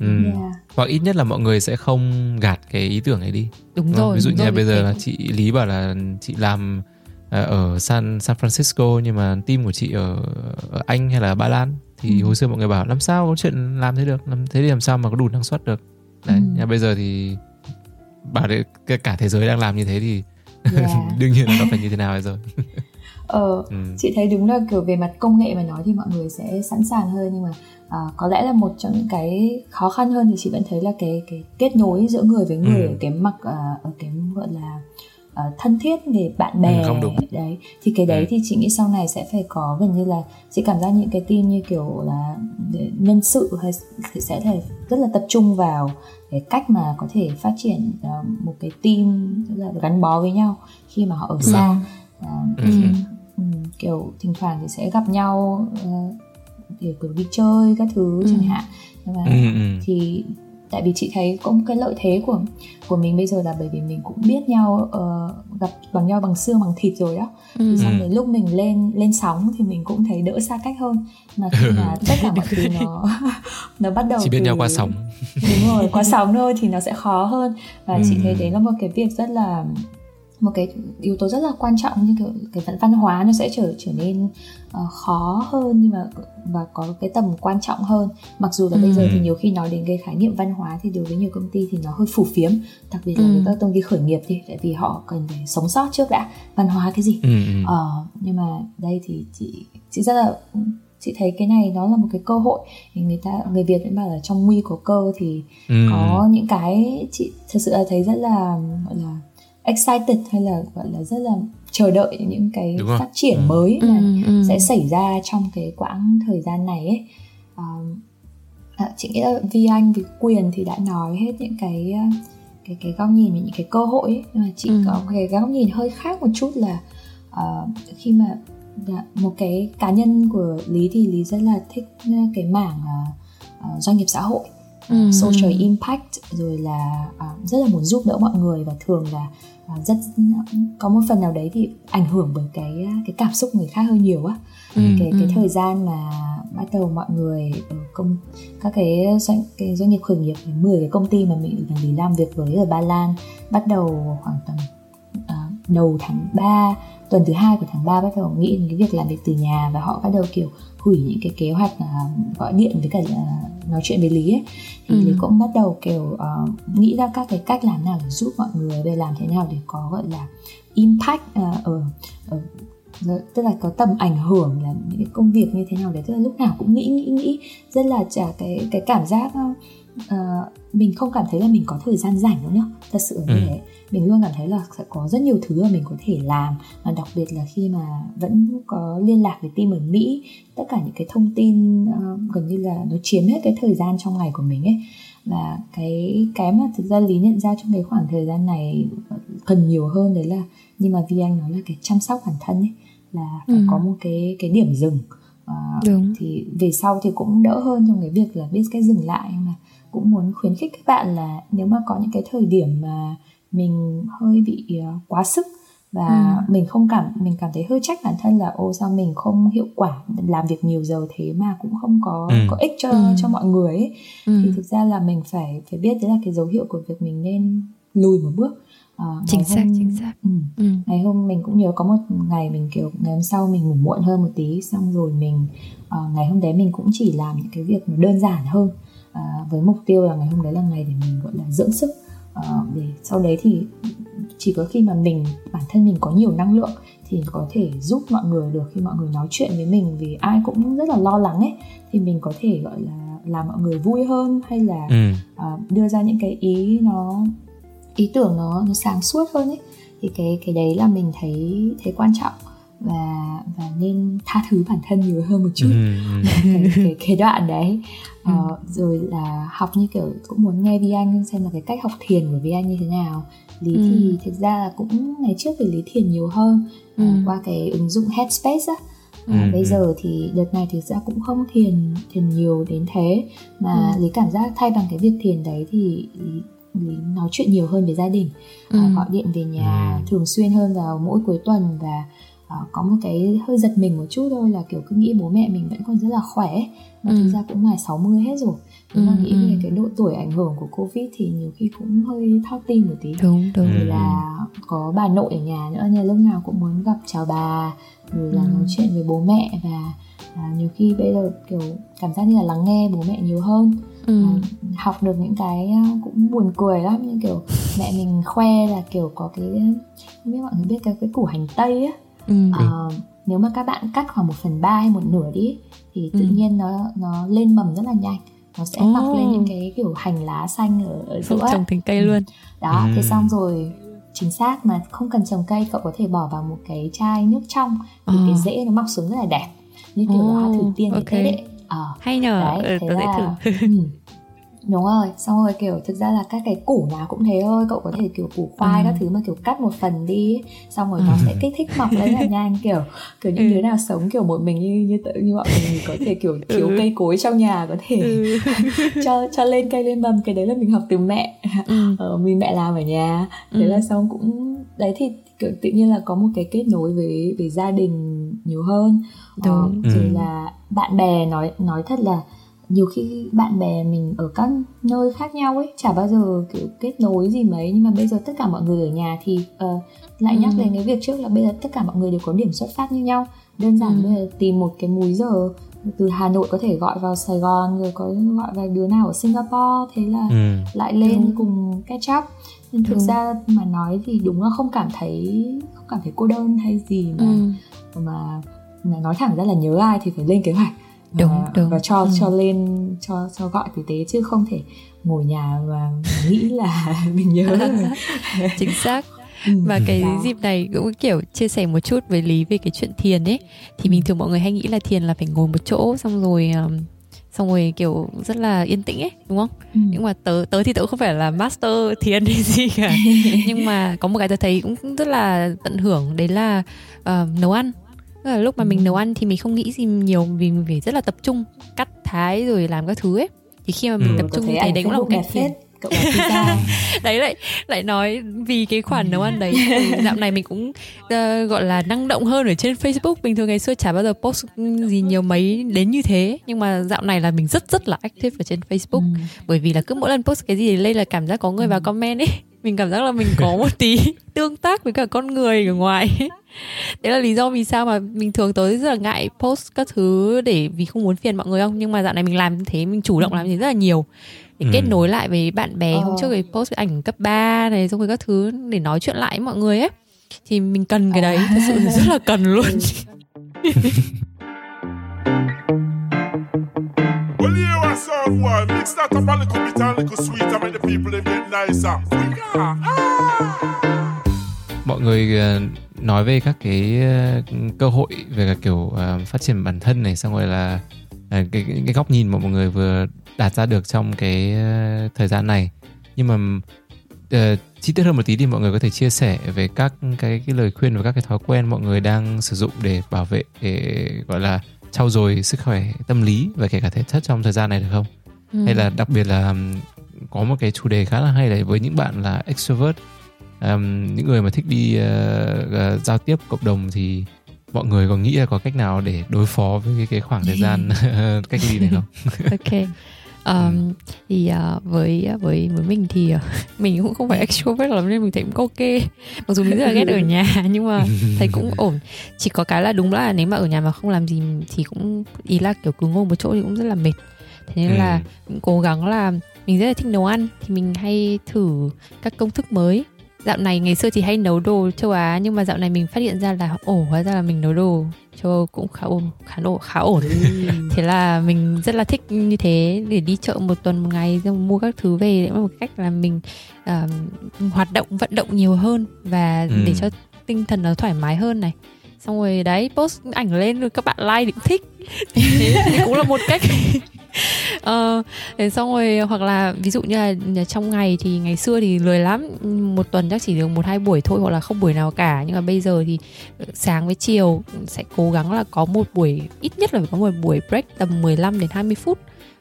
Ừ. Yeah. Hoặc ít nhất là mọi người sẽ không gạt cái ý tưởng ấy đi. đúng Đúng không? rồi Ví dụ như rồi, bây giờ là chị Lý bảo là chị làm ờ, ở San San Francisco nhưng mà team của chị ở, ở Anh hay là Ba Lan thì Ừ. hồi xưa mọi người bảo làm sao có chuyện làm thế được, làm thế thì làm sao mà có đủ năng suất được. Đấy, Ừ. nhưng bây giờ thì bảo đấy cả- thế giới đang làm như thế thì Yeah. đương nhiên là nó phải như thế nào giờ. Ờ, Ừ. chị thấy đúng là kiểu về mặt công nghệ mà nói thì mọi người sẽ sẵn sàng hơn nhưng mà à, có lẽ là một trong những cái khó khăn hơn thì chị vẫn thấy là cái cái kết nối giữa người với người Ừ. ở cái mặt à, ở cái gọi là à, thân thiết về bạn bè Ừ, không đúng. đấy thì cái đấy Ừ. thì chị nghĩ sau này sẽ phải có gần như là chị cảm giác những cái team như kiểu là để nhân sự hay thì sẽ phải rất là tập trung vào cái cách mà có thể phát triển à, một cái team là gắn bó với nhau khi mà họ ở xa À, Ừ. thì, ừ, kiểu thỉnh thoảng thì sẽ gặp nhau ờ, để kiểu đi chơi các thứ Ừ. chẳng hạn nhưng mà Ừ, ừ. thì tại vì chị thấy có một cái lợi thế của của mình bây giờ là bởi vì mình cũng biết nhau ờ, gặp bằng nhau bằng xương bằng thịt rồi đó Ừ. thì xong đến lúc mình lên lên sóng thì mình cũng thấy đỡ xa cách hơn mà khi mà tất cả mọi thứ nó nó bắt đầu Chỉ biết từ- nhau qua sóng. đúng rồi qua sóng thôi thì nó sẽ khó hơn và chị Ừ. thấy đấy là một cái việc rất là một cái yếu tố rất là quan trọng như kiểu cái văn văn hóa nó sẽ trở trở nên ờ, khó hơn nhưng mà và có cái tầm quan trọng hơn mặc dù là bây giờ Ừ. thì nhiều khi nói đến cái khái niệm văn hóa thì đối với nhiều công ty thì nó hơi phủ phiếm đặc biệt là Ừ. với các công ty khởi nghiệp thì tại vì họ cần phải sống sót trước đã văn hóa cái gì Ừ, ừ. Ờ, nhưng mà đây thì chị chị rất là chị thấy cái này nó là một cái cơ hội thì người ta người Việt vẫn bảo là trong nguy có cơ thì Ừ. có những cái chị thật sự là thấy rất là gọi là excited hay là gọi là rất là chờ đợi những cái Đúng rồi. phát triển Ừ. mới Ừ, mà ừ. sẽ xảy ra trong cái quãng thời gian này ấy um, à, chị nghĩ là Vi Anh vì quyền thì đã nói hết những cái ờ, cái cái góc nhìn về những cái cơ hội ấy. nhưng mà chị Ừ. có cái góc nhìn hơi khác một chút là ờ, khi mà một cái cá nhân của Lý thì Lý rất là thích ờ, cái mảng ờ, doanh nghiệp xã hội Ừ. social impact rồi là à, rất là muốn giúp đỡ mọi người và thường là rất có một phần nào đấy thì ảnh hưởng bởi cái cái cảm xúc người khác hơi nhiều á Ừ, cái ừ. cái thời gian mà bắt đầu mọi người ở công các cái doanh cái doanh nghiệp khởi nghiệp 10 cái công ty mà mình mình làm việc với ở Ba Lan bắt đầu khoảng tầm à, đầu tháng 3 tuần thứ hai của tháng 3 bắt đầu nghĩ đến cái việc làm việc từ nhà và họ bắt đầu kiểu hủy những cái kế hoạch à, gọi điện với cả à, nói chuyện với Lý ấy thì Ừ. Lý cũng bắt đầu kiểu à, nghĩ ra các cái cách làm nào để giúp mọi người về làm thế nào để có gọi là impact à, ở, ở tức là có tầm ảnh hưởng là những cái công việc như thế nào đấy tức là lúc nào cũng nghĩ nghĩ nghĩ rất là trả cái cái cảm giác uh, mình không cảm thấy là mình có thời gian rảnh đâu nhá thật sự như Ừ. thế mình luôn cảm thấy là sẽ có rất nhiều thứ mà mình có thể làm và đặc biệt là khi mà vẫn có liên lạc với team ở Mỹ tất cả những cái thông tin uh, gần như là nó chiếm hết cái thời gian trong ngày của mình ấy và cái cái mà thực ra lý nhận ra trong cái khoảng thời gian này cần nhiều hơn đấy là nhưng mà Vi Anh nói là cái chăm sóc bản thân ấy là phải Ừ. có một cái cái điểm dừng Ờ, Đúng. thì về sau thì cũng đỡ hơn trong cái việc là biết cách dừng lại mà cũng muốn khuyến khích các bạn là nếu mà có những cái thời điểm mà mình hơi bị ờ, quá sức và mình không cảm mình cảm thấy hơi trách bản thân là ô sao mình không hiệu quả làm việc nhiều giờ thế mà cũng không có Ừ. có ích cho Ừ. cho mọi người ấy Ừ. thì thực ra là mình phải phải biết đấy là cái dấu hiệu của việc mình nên lùi một bước ngày Chính xác, hôm- chính xác. ừ, Ừ. ngày hôm mình cũng nhớ có một ngày mình kiểu ngày hôm sau mình ngủ muộn hơn một tí xong rồi mình ờ, ngày hôm đấy mình cũng chỉ làm những cái việc nó đơn giản hơn Ờ, với mục tiêu là ngày hôm đấy là ngày để mình gọi là dưỡng sức. Ờ, để sau đấy thì chỉ có khi mà mình bản thân mình có nhiều năng lượng thì có thể giúp mọi người được. Khi mọi người nói chuyện với mình vì ai cũng rất là lo lắng ấy thì mình có thể gọi là làm mọi người vui hơn hay là ừ. à, đưa ra những cái ý nó ý tưởng nó nó sáng suốt hơn ấy. Thì cái cái đấy là mình thấy thấy quan trọng và và nên tha thứ bản thân nhiều hơn một chút Ừ. ừ. cái, cái, cái đoạn đấy ờ, rồi là học như kiểu cũng muốn nghe Vi Anh xem là cái cách học thiền của Vi Anh như thế nào Lý Ừ. thì thực ra là cũng ngày trước thì Lý thiền nhiều hơn Ừ. ờ, qua cái ứng dụng Headspace á À, Ừ, bây ừ. giờ thì đợt này thực ra cũng không thiền thiền nhiều đến thế mà Ừ. lý cảm giác thay bằng cái việc thiền đấy thì lý, lý nói chuyện nhiều hơn với gia đình Ừ. à, gọi điện về nhà Ừ. thường xuyên hơn vào mỗi cuối tuần và à, có một cái hơi giật mình một chút thôi là kiểu cứ nghĩ bố mẹ mình vẫn còn rất là khỏe mà Ừ. thực ra cũng ngoài 60 hết rồi mà Ừ, nghĩ ừ. về cái độ tuổi ảnh hưởng của covid thì nhiều khi cũng hơi thao tim một tí Đúng, đúng. rồi Ừ. là có bà nội ở nhà nữa nên lúc nào cũng muốn gặp chào bà rồi là Ừ. nói chuyện với bố mẹ và à, nhiều khi bây giờ kiểu cảm giác như là lắng nghe bố mẹ nhiều hơn Ừ. à, học được những cái cũng buồn cười lắm như kiểu mẹ mình khoe là kiểu có cái không biết mọi người biết cái cái củ hành tây á Ừ. Ờ, nếu mà các bạn cắt khoảng một phần ba hay một nửa đi thì tự Ừ. nhiên nó nó lên mầm rất là nhanh nó sẽ Ồ. mọc lên những cái kiểu hành lá xanh ở, ở giữa trồng thành cây luôn. đó thế Ừ. xong rồi chính xác mà không cần trồng cây cậu có thể bỏ vào một cái chai nước trong thì Ờ. cái rễ nó mọc xuống rất là đẹp như kiểu là hoa thủy Ồ, tiên ok. okay. đấy ờ Hay nhờ. đấy Ừ, thế tớ sẽ là thử. ừ. Đúng rồi xong rồi kiểu thực ra là các cái củ nào cũng thế thôi cậu có thể kiểu củ khoai Ừ. các thứ mà kiểu cắt một phần đi ấy, xong rồi nó Ừ. sẽ kích thích mọc lên là nhanh kiểu kiểu những Ừ. đứa nào sống kiểu một mình như như tự như bọn mình thì có thể kiểu thiếu Ừ. cây cối trong nhà có thể Ừ. cho cho lên cây lên mầm cái đấy là mình học từ mẹ Ừ. ờ, mình mẹ làm ở nhà thế Ừ. là xong cũng đấy thì kiểu tự nhiên là có một cái kết nối với với gia đình nhiều hơn ờ, Đúng. rồi Ừ. là bạn bè nói nói thật là nhiều khi bạn bè mình ở các nơi khác nhau ấy chả bao giờ kiểu kết nối gì mấy nhưng mà bây giờ tất cả mọi người ở nhà thì ờ, lại nhắc Ừ. đến cái việc trước là bây giờ tất cả mọi người đều có điểm xuất phát như nhau đơn giản Ừ. bây giờ tìm một cái múi giờ từ Hà Nội có thể gọi vào Sài Gòn rồi có gọi vài đứa nào ở Singapore thế là Ừ. lại lên Đúng. cùng catch up nên thực Đúng. ra mà nói thì đúng là không cảm thấy không cảm thấy cô đơn hay gì mà Ừ. mà, mà nói thẳng ra là nhớ ai thì phải lên kế hoạch Đúng, và, đúng. và cho Ừ. cho lên cho cho gọi tử tế chứ không thể ngồi nhà và nghĩ là mình nhớ. Chính xác. Ừ, và cái đó. dịp này cũng kiểu chia sẻ một chút với lý về cái chuyện thiền ấy thì bình thường mọi người hay nghĩ là thiền là phải ngồi một chỗ xong rồi um, xong rồi kiểu rất là yên tĩnh ấy đúng không Ừ. nhưng mà tớ tớ thì tớ không phải là master thiền hay gì cả nhưng mà có một cái tớ thấy cũng rất là tận hưởng đấy là ờ, nấu ăn là lúc mà mình Ừ. nấu ăn thì mình không nghĩ gì nhiều vì mình phải rất là tập trung cắt thái rồi làm các thứ ấy thì khi mà mình Ừ. tập trung thấy ảnh đấy cũng là một cách thiền phết cậu là pizza đấy lại lại nói vì cái khoản nấu ăn đấy. Thì dạo này mình cũng ờ, gọi là năng động hơn ở trên Facebook. Bình thường ngày xưa chả bao giờ post gì nhiều mấy đến như thế. Nhưng mà dạo này là mình rất rất là active ở trên Facebook. Ừ. bởi vì là cứ mỗi lần post cái gì lên là cảm giác có người vào comment ấy. Mình cảm giác là mình có một tí tương tác với cả con người ở ngoài. Đấy là lý do vì sao mà mình thường tới rất là ngại post các thứ để vì không muốn phiền mọi người không? Nhưng mà dạo này mình làm thế mình chủ động làm như thế rất là nhiều để Ừ. kết nối lại với bạn bè hôm Ờ. trước thì post cái ảnh cấp 3 này xong rồi các thứ để nói chuyện lại với mọi người ấy thì mình cần cái đấy thật sự là rất là cần luôn Well, you are so sound boy. Mix that up a little bit and a little sweet and make the people them get nicer. Mọi người ờ, nói về các cái ờ, cơ hội về cả kiểu ờ, phát triển bản thân này xong rồi là cái, cái cái góc nhìn mà mọi người vừa đạt ra được trong cái ờ, thời gian này nhưng mà ờ, chi tiết hơn một tí thì mọi người có thể chia sẻ về các cái cái lời khuyên và các cái thói quen mọi người đang sử dụng để bảo vệ để gọi là trau dồi sức khỏe tâm lý và kể cả thể chất trong thời gian này được không? Ừ. hay là đặc biệt là có một cái chủ đề khá là hay là với những bạn là extrovert ừm, những người mà thích đi ờ, ờ, giao tiếp cộng đồng thì mọi người có nghĩ là có cách nào để đối phó với cái, cái khoảng thời gian cách ly này không? ok um, thì uh, với với với mình thì uh, mình cũng không phải extrovert lắm nên mình thấy cũng ok. Mặc dù mình rất là ghét ở nhà nhưng mà thấy cũng ổn. Chỉ có cái là đúng là nếu mà ở nhà mà không làm gì thì cũng ý là kiểu cứ ngồi một chỗ thì cũng rất là mệt. Thế nên Ừ. là cũng cố gắng là mình rất là thích nấu ăn thì mình hay thử các công thức mới. Dạo này ngày xưa thì hay nấu đồ châu Á nhưng mà dạo này mình phát hiện ra là ồ hóa ra là mình nấu đồ châu Âu cũng khá ổn khá ổn khá ổn. Thế là mình rất là thích như thế để đi chợ một tuần một ngày xong mua các thứ về để một cách là mình à, hoạt động vận động nhiều hơn và Ừ. để cho tinh thần nó thoải mái hơn này. Xong rồi đấy post ảnh lên rồi các bạn like thì cũng thích. Thế cũng là một cách ờ thế xong rồi hoặc là ví dụ như là trong ngày thì ngày xưa thì lười lắm. Một tuần chắc chỉ được một hai buổi thôi hoặc là không buổi nào cả. Nhưng mà bây giờ thì sáng với chiều sẽ cố gắng là có một buổi ít nhất là phải có một buổi break tầm 15 đến 20 phút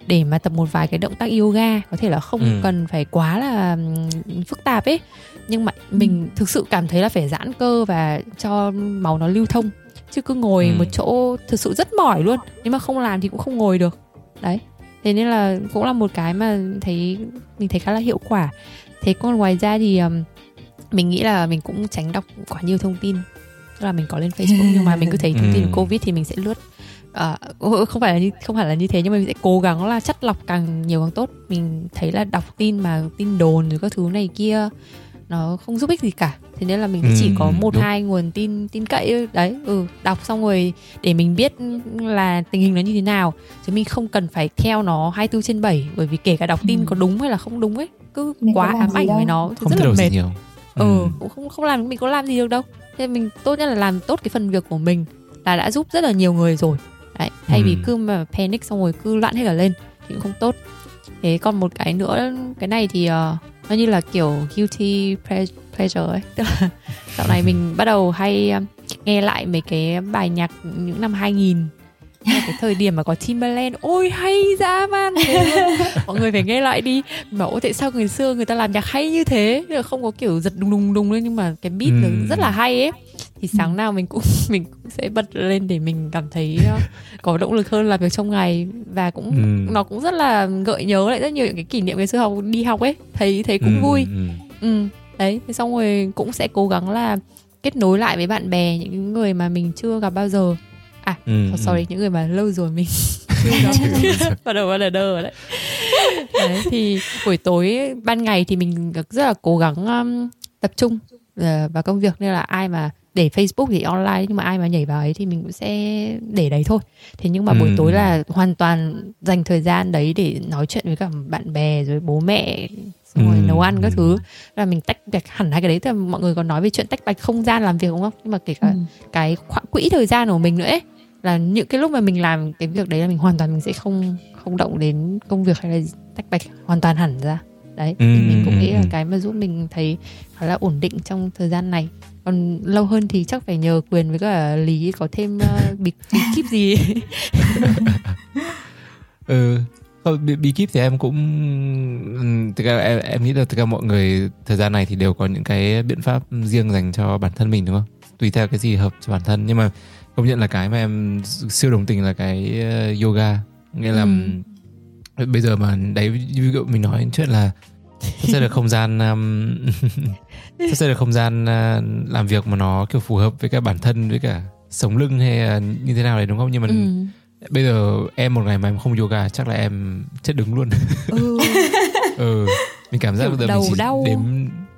để mà tập một vài cái động tác yoga. Có thể là không Ừ. cần phải quá là phức tạp ấy. Nhưng mà mình thực sự cảm thấy là phải giãn cơ và cho máu nó lưu thông. Chứ cứ ngồi Ừ. một chỗ thực sự rất mỏi luôn. Nếu mà không làm thì cũng không ngồi được đấy. Thế nên là cũng là một cái mà thấy mình thấy khá là hiệu quả. Thế còn ngoài ra thì ừm, mình nghĩ là mình cũng tránh đọc quá nhiều thông tin. Tức là mình có lên Facebook nhưng mà mình cứ thấy thông tin Ừ. Covid thì mình sẽ lướt. À, không phải là như không phải là như thế nhưng mà mình sẽ cố gắng là chắt lọc càng nhiều càng tốt. Mình thấy là đọc tin mà tin đồn rồi các thứ này kia nó không giúp ích gì cả thế nên là mình sẽ chỉ Ừ, có một đúng. hai nguồn tin tin cậy đấy ừ đọc xong rồi để mình biết là tình hình nó như thế nào chứ mình không cần phải theo nó 24 trên 7 bởi vì kể cả đọc tin Ừ. có đúng hay là không đúng ấy cứ Mình quá ám ảnh đâu. với nó thì Không rất là mệt nhiều. ừ cũng không không làm mình có làm gì được đâu thế mình tốt nhất là làm tốt cái phần việc của mình là đã giúp rất là nhiều người rồi đấy thay vì Ừ. cứ mà panic xong rồi cứ loạn hết cả lên thì cũng không tốt thế còn một cái nữa cái này thì ờ, nó như là kiểu guilty ple- pleasure ấy. Tức là dạo này mình bắt đầu hay ờ, nghe lại mấy cái bài nhạc những năm 2000 Là cái thời điểm mà có Timbaland. Ôi hay dã man mọi người phải nghe lại đi. Mà ôi tại sao người xưa người ta làm nhạc hay như thế? Không có kiểu giật đùng đùng đùng lên nhưng mà cái beat nó Ừm. rất là hay ấy thì sáng nào mình cũng mình cũng sẽ bật lên để mình cảm thấy ờ, có động lực hơn làm việc trong ngày. Và cũng Ừm. nó cũng rất là gợi nhớ lại rất nhiều những cái kỷ niệm ngày xưa học đi học ấy. Thấy thấy cũng Ừ, vui. ừ. ừ. Đấy. Thế xong rồi cũng sẽ cố gắng là kết nối lại với bạn bè những người mà mình chưa gặp bao giờ. À Ừ, oh, sorry những người mà lâu rồi mình bắt đầu bắt đầu đơ đấy. Đấy thì buổi tối ban ngày thì mình rất là cố gắng um, tập trung ờ, vào công việc. Nên là ai mà để Facebook thì online nhưng mà ai mà nhảy vào ấy thì mình cũng sẽ để đấy thôi thế nhưng mà buổi Ừ. tối là hoàn toàn dành thời gian đấy để nói chuyện với cả bạn bè rồi bố mẹ xong rồi Ừ. nấu ăn các Ừ. thứ là mình tách bạch hẳn hai cái đấy thì mọi người còn nói về chuyện tách bạch không gian làm việc đúng không nhưng mà kể cả Ừ. cái khoảng quỹ thời gian của mình nữa ấy là những cái lúc mà mình làm cái việc đấy là mình hoàn toàn mình sẽ không không động đến công việc hay là tách bạch hoàn toàn hẳn ra đấy thì Ừ, mình cũng ừ, nghĩ là ừ. cái mà giúp mình thấy khá là ổn định trong thời gian này. Còn lâu hơn thì chắc phải nhờ quyền với cả lý có thêm uh, bí, bí kíp gì. Ừ Không, bí, bí kíp thì em cũng ừm, thực ra em, em nghĩ là tất cả mọi người thời gian này thì đều có những cái biện pháp riêng dành cho bản thân mình đúng không? Tùy theo cái gì hợp cho bản thân. Nhưng mà công nhận là cái mà em siêu đồng tình là cái ờ, yoga. Nghĩa là Ừ. bây giờ mà đấy ví dụ mình nói chuyện là xếp được không gian um, xếp được không gian uh, làm việc mà nó kiểu phù hợp với cả bản thân với cả sống lưng hay là như thế nào đấy đúng không nhưng mà ừ. bây giờ em một ngày mà em không yoga chắc là em chết đứng luôn Ừ. ừ mình cảm giác Kiểu bây giờ đầu mình chỉ đau. đếm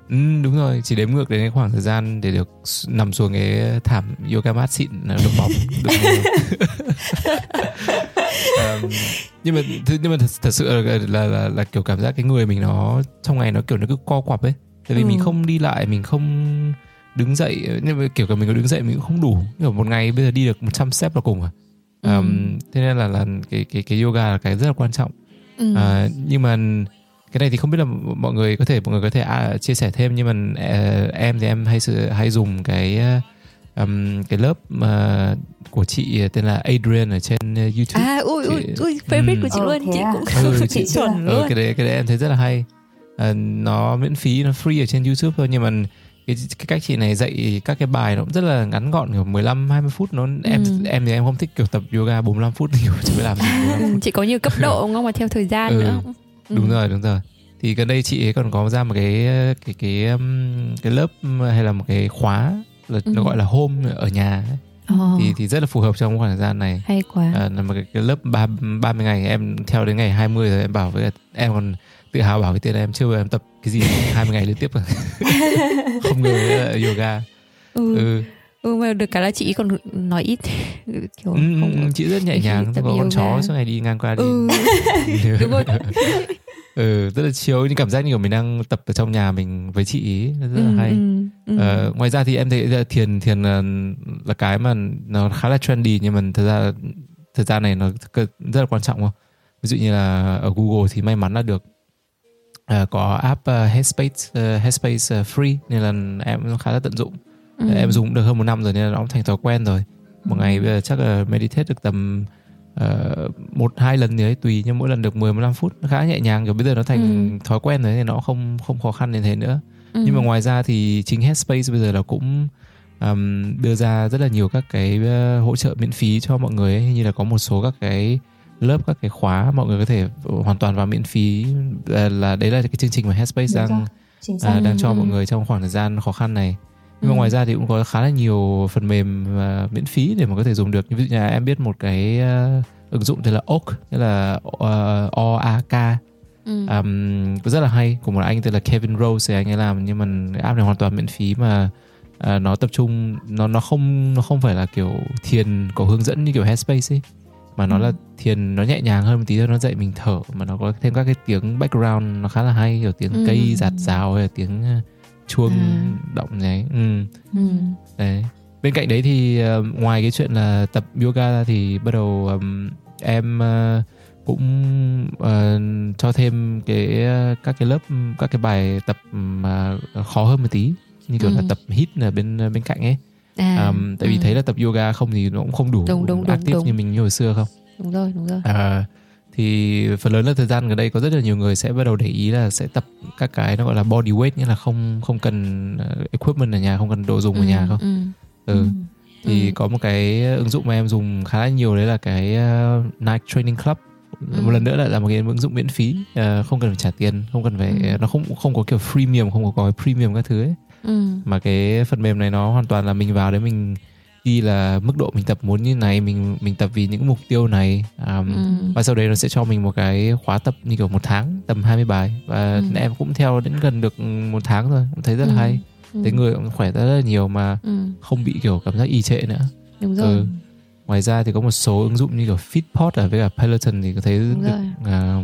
Ừ, đúng rồi, chỉ đếm ngược đến cái khoảng thời gian để được nằm xuống cái thảm yoga mat xịn được bóng. được um, nhưng mà nhưng mà thật, thật sự là, là, là là kiểu cảm giác cái người mình nó trong ngày nó kiểu nó cứ co quặp ấy. Tại vì Ừ. mình không đi lại, mình không đứng dậy nhưng mà kiểu cả mình có đứng dậy mình cũng không đủ. Kiểu một ngày bây giờ đi được 100 step là cùng à. Um, thế nên là là cái cái cái yoga là cái rất là quan trọng. Ừ. À, nhưng mà cái này thì không biết là mọi người có thể mọi người có thể à, chia sẻ thêm nhưng mà à, em thì em hay sự hay dùng cái um, cái lớp mà của chị tên là Adrian ở trên uh, YouTube. À ui ui Chị- ui favorite của chị Ờ, luôn, chị à? cũng Ừ, chị chị- chuẩn Ừ, luôn. cái đấy cái đấy em thấy rất là hay. À, nó miễn phí nó free ở trên YouTube thôi nhưng mà cái, cái cách chị này dạy các cái bài nó cũng rất là ngắn gọn kiểu 15 20 phút nó em Ừ. em thì em không thích kiểu tập yoga 45 phút kiểu chỉ mới làm gì 45 Ừ, phút. chị có nhiều cấp độ không mà theo thời gian Ừ. nữa. Ừ. đúng rồi đúng rồi thì gần đây chị ấy còn có ra một cái cái cái um, cái lớp hay là một cái khóa là Ừ. nó gọi là home ở nhà ấy. Ờ, thì thì rất là phù hợp trong khoảng thời gian này hay quá. à, là một cái, cái lớp ba 30 ngày em theo đến ngày 20 rồi em bảo với em còn tự hào bảo với tiền là em chưa bao giờ em tập cái gì 20 ngày liên tiếp cả không ngờ yoga ừ. ừ. Ừ mà được cái là chị còn nói ít. Kiểu Ừ, không ừ, chị rất nhẹ nhàng có con chó suốt ngày đi ngang qua đi. Ừ. Đúng rồi. Ừ rất là chiếu những cảm giác như kiểu mình đang tập ở trong nhà mình với chị ý rất là ừ, hay. ừ, ừ. Ờ, ngoài ra thì em thấy thiền thiền là, là cái mà nó khá là trendy nhưng mà thật ra thời gian này nó rất là quan trọng không? Ví dụ như là ở Google thì may mắn là được ờ, có app uh, Headspace uh, Headspace uh, free nên là em khá là tận dụng. Ừ. Em dùng được hơn một năm rồi nên nó cũng thành thói quen rồi. Một ngày bây giờ chắc là meditate được tầm ờ, một hai lần gì đấy tùy nhưng mỗi lần được 10 15 phút khá nhẹ nhàng kiểu bây giờ nó thành Ừ. thói quen rồi thì nó không không khó khăn đến thế nữa Ừ. nhưng mà ngoài ra thì chính Headspace bây giờ là cũng um, đưa ra rất là nhiều các cái uh, hỗ trợ miễn phí cho mọi người ấy, như là có một số các cái lớp các cái khóa mọi người có thể hoàn toàn vào miễn phí là, là đấy là cái chương trình mà Headspace Đúng đang rồi, à, đang cho Ừ. mọi người trong khoảng thời gian khó khăn này nhưng mà Ừ. ngoài ra thì cũng có khá là nhiều phần mềm uh, miễn phí để mà có thể dùng được như ví dụ như là em biết một cái uh, ứng dụng tên là Oak tức là uh, OAK ừ. um, rất là hay của một anh tên là Kevin Rose thì anh ấy làm nhưng mà app này hoàn toàn miễn phí mà à, nó tập trung nó nó không nó không phải là kiểu thiền có hướng dẫn như kiểu Headspace ấy mà nó Ừ. là thiền nó nhẹ nhàng hơn một tí thôi nó dạy mình thở mà nó có thêm các cái tiếng background nó khá là hay kiểu tiếng Ừ. cây giạt rào hay là tiếng uh, chuông À. động đấy ừ. Ừ. đấy bên cạnh đấy thì ờ, ngoài cái chuyện là tập yoga ra thì bắt đầu ừm, em ờ, cũng ờ, cho thêm cái ờ, các cái lớp các cái bài tập mà khó hơn một tí như kiểu Ừ. là tập hít ở bên bên cạnh ấy À, Ừm, tại vì ừ. thấy là tập yoga không thì nó cũng không đủ Đúng, đúng, đúng, active đúng. như mình như hồi xưa không đúng rồi đúng rồi À, thì phần lớn là thời gian gần đây có rất là nhiều người sẽ bắt đầu để ý là sẽ tập các cái nó gọi là body weight nghĩa là không không cần ờ, equipment ở nhà không cần đồ dùng ở nhà không ừ. ừ. thì Ừ. có một cái ứng dụng mà em dùng khá là nhiều đấy là cái uh, Nike Training Club Ừ. một lần nữa lại là một cái ứng dụng miễn phí ờ, không cần phải trả tiền không cần phải Ừ. nó không không có kiểu freemium không có gói premium các thứ ấy Ừ. mà cái phần mềm này nó hoàn toàn là mình vào đấy mình ghi là mức độ mình tập muốn như này mình mình tập vì những mục tiêu này um, Ừ. và sau đấy nó sẽ cho mình một cái khóa tập như kiểu một tháng tầm 20 bài và Ừ. em cũng theo đến gần được một tháng rồi cũng thấy rất là Ừ. hay Ừ. thấy người cũng khỏe rất là nhiều mà ừ. không bị kiểu cảm giác y trệ nữa đúng rồi Ừ. ngoài ra thì có một số ứng dụng như kiểu Fitpod ở với cả Peloton thì có thấy Đúng được à,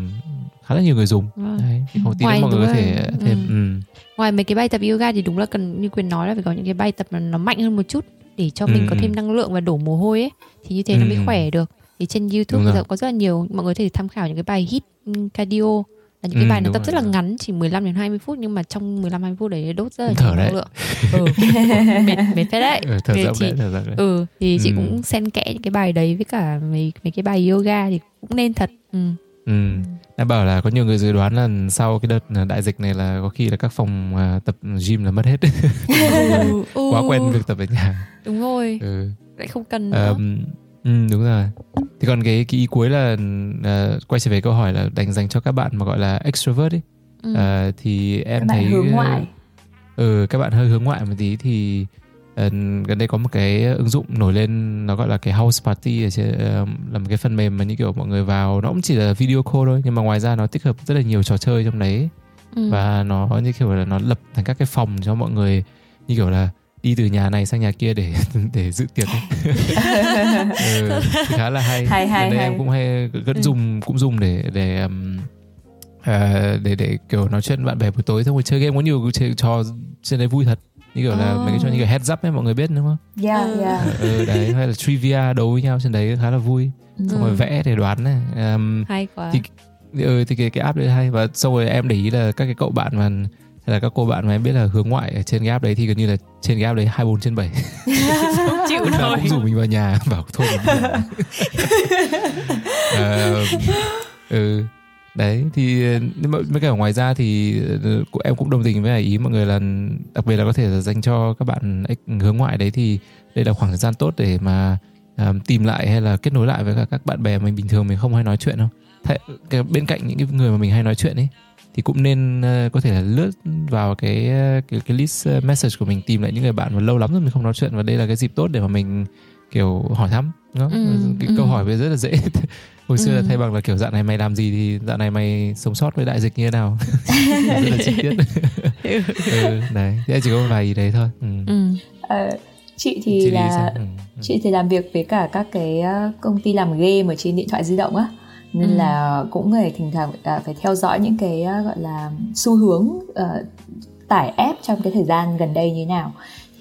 khá là nhiều người dùng rồi. Đấy, thì nữa Ngoài mọi người có thể thêm Ừ. ừ. ngoài mấy cái bài tập yoga thì đúng là cần như quyền nói là phải có những cái bài tập mà nó mạnh hơn một chút để cho mình Ừ, có ừ. thêm năng lượng và đổ mồ hôi ấy thì như thế nó mới Ừ. khỏe được thì trên YouTube bây giờ có rất là nhiều mọi người có thể tham khảo những cái bài hit ừ, cardio là những cái Ừ, bài nó tập rồi, rất là ngắn chỉ 15 đến 20 phút nhưng mà trong 15 20 phút đấy đốt rất là thở nhiều năng lượng ừ. mệt mệt phết đấy Ừ, thở Thì rộng chị- đấy, thở rộng đấy. ừ thì chị Ừ. cũng xen kẽ những cái bài đấy với cả mấy mấy cái bài yoga thì cũng nên thật ừ. Ừ. Em bảo là có nhiều người dự đoán là sau cái đợt đại dịch này là có khi là các phòng à, tập gym là mất hết. Ừ, quá quen việc tập ở nhà. Đúng rồi. Ừ. lại không cần nữa. Ờm, ừ, đúng rồi. Thì còn cái cái ý cuối là à, quay trở về câu hỏi là dành dành cho các bạn mà gọi là extrovert ấy. Ừ. À, thì em Các bạn thấy hướng ngoại. ừ các bạn hơi hướng ngoại một tí thì ờ, gần đây có một cái ứng dụng nổi lên nó gọi là cái house party ờ, là một cái phần mềm mà như kiểu mọi người vào nó cũng chỉ là video call thôi nhưng mà ngoài ra nó tích hợp rất là nhiều trò chơi trong đấy Ừ. và nó như kiểu là nó lập thành các cái phòng cho mọi người như kiểu là đi từ nhà này sang nhà kia để để dự tiệc ấy. ừ, khá là hay Hay, hay, đây hay. em cũng hay vẫn Ừ. dùng cũng dùng để để um, à, để để kiểu nói chuyện bạn bè buổi tối xong rồi chơi game có nhiều chơi trò trên đấy vui thật như kiểu là Ồ. mấy cái trò như kiểu heads up ấy mọi người biết đúng không yeah Ừ. yeah ừ, đấy hay là trivia đấu với nhau trên đấy khá là vui xong rồi Ừ. vẽ để đoán này um, hay quá thì ừ, thì cái cái app đấy hay và xong rồi em để ý là các cái cậu bạn mà hay là các cô bạn mà em biết là hướng ngoại ở trên cái app đấy thì gần như là trên cái app đấy 24 trên 7 chịu nổi cũng rủ mình vào nhà bảo thôi. Ờ, ừ đấy thì nhưng mà mấy cả ngoài ra thì ờ, em cũng đồng tình với ý mọi người là đặc biệt là có thể là dành cho các bạn hướng ngoại đấy thì đây là khoảng thời gian tốt để mà à, tìm lại hay là kết nối lại với cả các bạn bè mình bình thường mình không hay nói chuyện không Thế, cái, bên cạnh những cái người mà mình hay nói chuyện ấy thì cũng nên ờ, có thể là lướt vào cái ờ, cái cái list ờ, message của mình tìm lại những người bạn mà lâu lắm rồi mình không nói chuyện và đây là cái dịp tốt để mà mình kiểu hỏi thăm đúng không? Ừ, cái ừ. câu hỏi bây giờ rất là dễ hồi xưa là Ừ. thay bằng là kiểu dạo này mày làm gì thì dạo này mày sống sót với đại dịch như thế nào rất là chi tiết ừ, đấy thế chỉ có một vài ý đấy thôi ừ. ừ. Ờ, chị thì Chị là? Ừ, ừ. chị thì làm việc với cả các cái ờ, công ty làm game ở trên điện thoại di động á nên Ừ. là cũng phải thỉnh thoảng à, phải theo dõi những cái ờ, gọi là xu hướng ờ, tải app trong cái thời gian gần đây như thế nào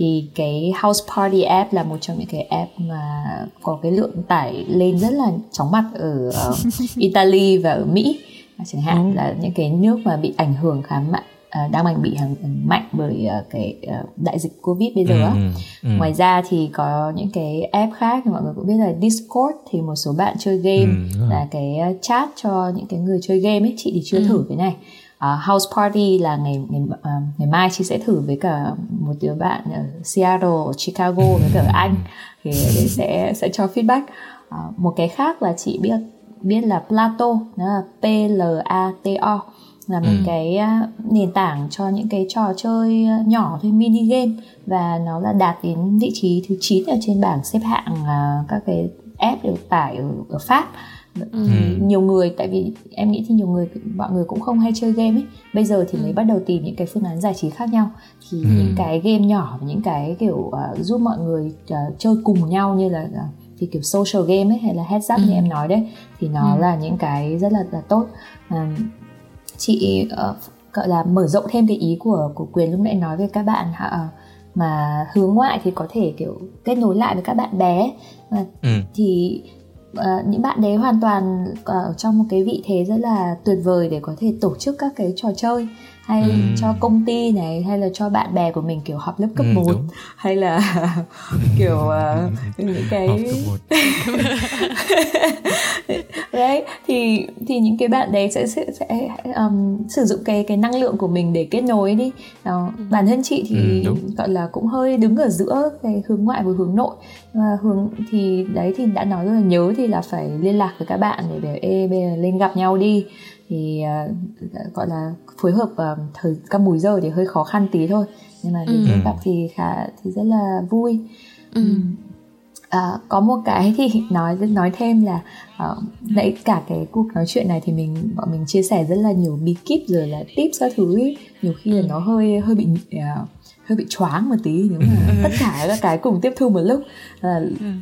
thì cái House Party app là một trong những cái app mà có cái lượng tải lên rất là chóng mặt ở ờ, Italy và ở Mỹ. Chẳng hạn là những cái nước mà bị ảnh hưởng khá mạnh à, đang mạnh bị ảnh hưởng mạnh bởi ờ, cái ờ, đại dịch Covid bây giờ á. Ừ, ừ. Ngoài ra thì có những cái app khác thì mọi người cũng biết là Discord thì một số bạn chơi game Ừ, là cái chat cho những cái người chơi game ấy. Chị thì chưa Ừ. thử cái này À, House Party là ngày ngày à, ngày mai chị sẽ thử với cả một đứa bạn ở Seattle, ở Chicago với cả ở Anh thì sẽ sẽ cho feedback. À, một cái khác là chị biết biết là Plato, nó là P L A T O là một Ừ. cái nền tảng cho những cái trò chơi nhỏ thôi mini game và nó là đạt đến vị trí thứ 9 ở trên bảng xếp hạng các cái app được tải ở, ở Pháp Ừ. Ừ. nhiều người tại vì em nghĩ thì nhiều người mọi người cũng không hay chơi game ấy bây giờ thì mới bắt đầu tìm những cái phương án giải trí khác nhau thì Ừ. những cái game nhỏ những cái kiểu à, giúp mọi người à, chơi cùng nhau như là à, thì kiểu social game ấy hay là heads up Ừ. như em nói đấy thì nó Ừ. là những cái rất là là tốt à, chị ờ, gọi là mở rộng thêm cái ý của của quyền lúc nãy nói với các bạn ờ, mà hướng ngoại thì có thể kiểu kết nối lại với các bạn bé Và Ừ. thì Ờ, những bạn đấy hoàn toàn ờ, ở trong một cái vị thế rất là tuyệt vời để có thể tổ chức các cái trò chơi hay Ừ. cho công ty này hay là cho bạn bè của mình kiểu học lớp cấp Ừ, 1 đúng. hay là kiểu ờ, những cái đấy thì thì những cái bạn đấy sẽ sẽ, sẽ um, sử dụng cái cái năng lượng của mình để kết nối đi Đó, bản thân chị thì Ừ, đúng. gọi là cũng hơi đứng ở giữa cái hướng ngoại và hướng nội và hướng thì đấy thì đã nói rất là nhớ thì là phải liên lạc với các bạn để để ê bây giờ lên gặp nhau đi thì uh, gọi là phối hợp uh, thời các múi giờ thì hơi khó khăn tí thôi nhưng mà Ừ. đến gặp thì khá thì rất là vui Ừ. À, có một cái thì nói nói thêm là uh, nãy cả cái cuộc nói chuyện này thì mình bọn mình chia sẻ rất là nhiều bí kíp rồi là tips các thứ ấy. nhiều khi là Ừ. nó hơi hơi bị uh, hơi bị choáng một tí nếu mà tất cả các cái cùng tiếp thu một lúc là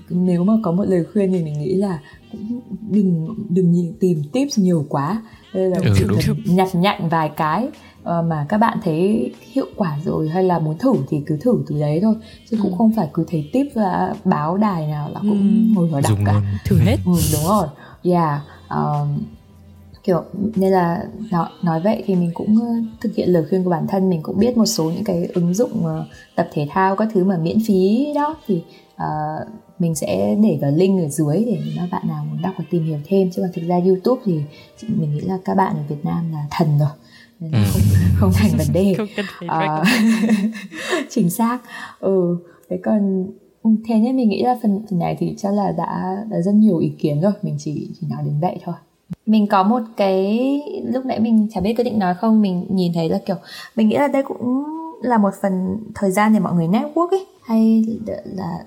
nếu mà có một lời khuyên thì mình nghĩ là cũng đừng đừng nhìn- tìm tips nhiều quá. Đây là Ừ, chỉ cần nhặt nhạnh vài cái ờ, mà các bạn thấy hiệu quả rồi hay là muốn thử thì cứ thử từ đấy thôi. Chứ cũng Ừ. không phải cứ thấy tip và báo đài nào là cũng Ừ. ngồi vào đọc dùng cả. luôn thử hết. Ừ, đúng rồi. Yeah um, kiểu nên là nói, nói vậy thì mình cũng ờ, thực hiện lời khuyên của bản thân. Mình cũng biết một số những cái ứng dụng ờ, tập thể thao các thứ mà miễn phí đó. Thì ờ, mình sẽ để vào link ở dưới để mà bạn nào muốn đọc và tìm hiểu thêm. Chứ còn thực ra youtube thì chị- mình nghĩ là các bạn ở việt nam là thần rồi. Nên Ừ. không, không thành vấn đề. Ờ, chính xác. Ừ thế còn ừ, thế nên mình nghĩ là phần phần này thì chắc là đã đã rất nhiều ý kiến rồi. Mình chỉ chỉ nói đến vậy thôi. Mình có một cái lúc nãy mình chả biết có định nói không mình nhìn thấy là kiểu mình nghĩ là đây cũng là một phần thời gian để mọi người network ấy. Hay là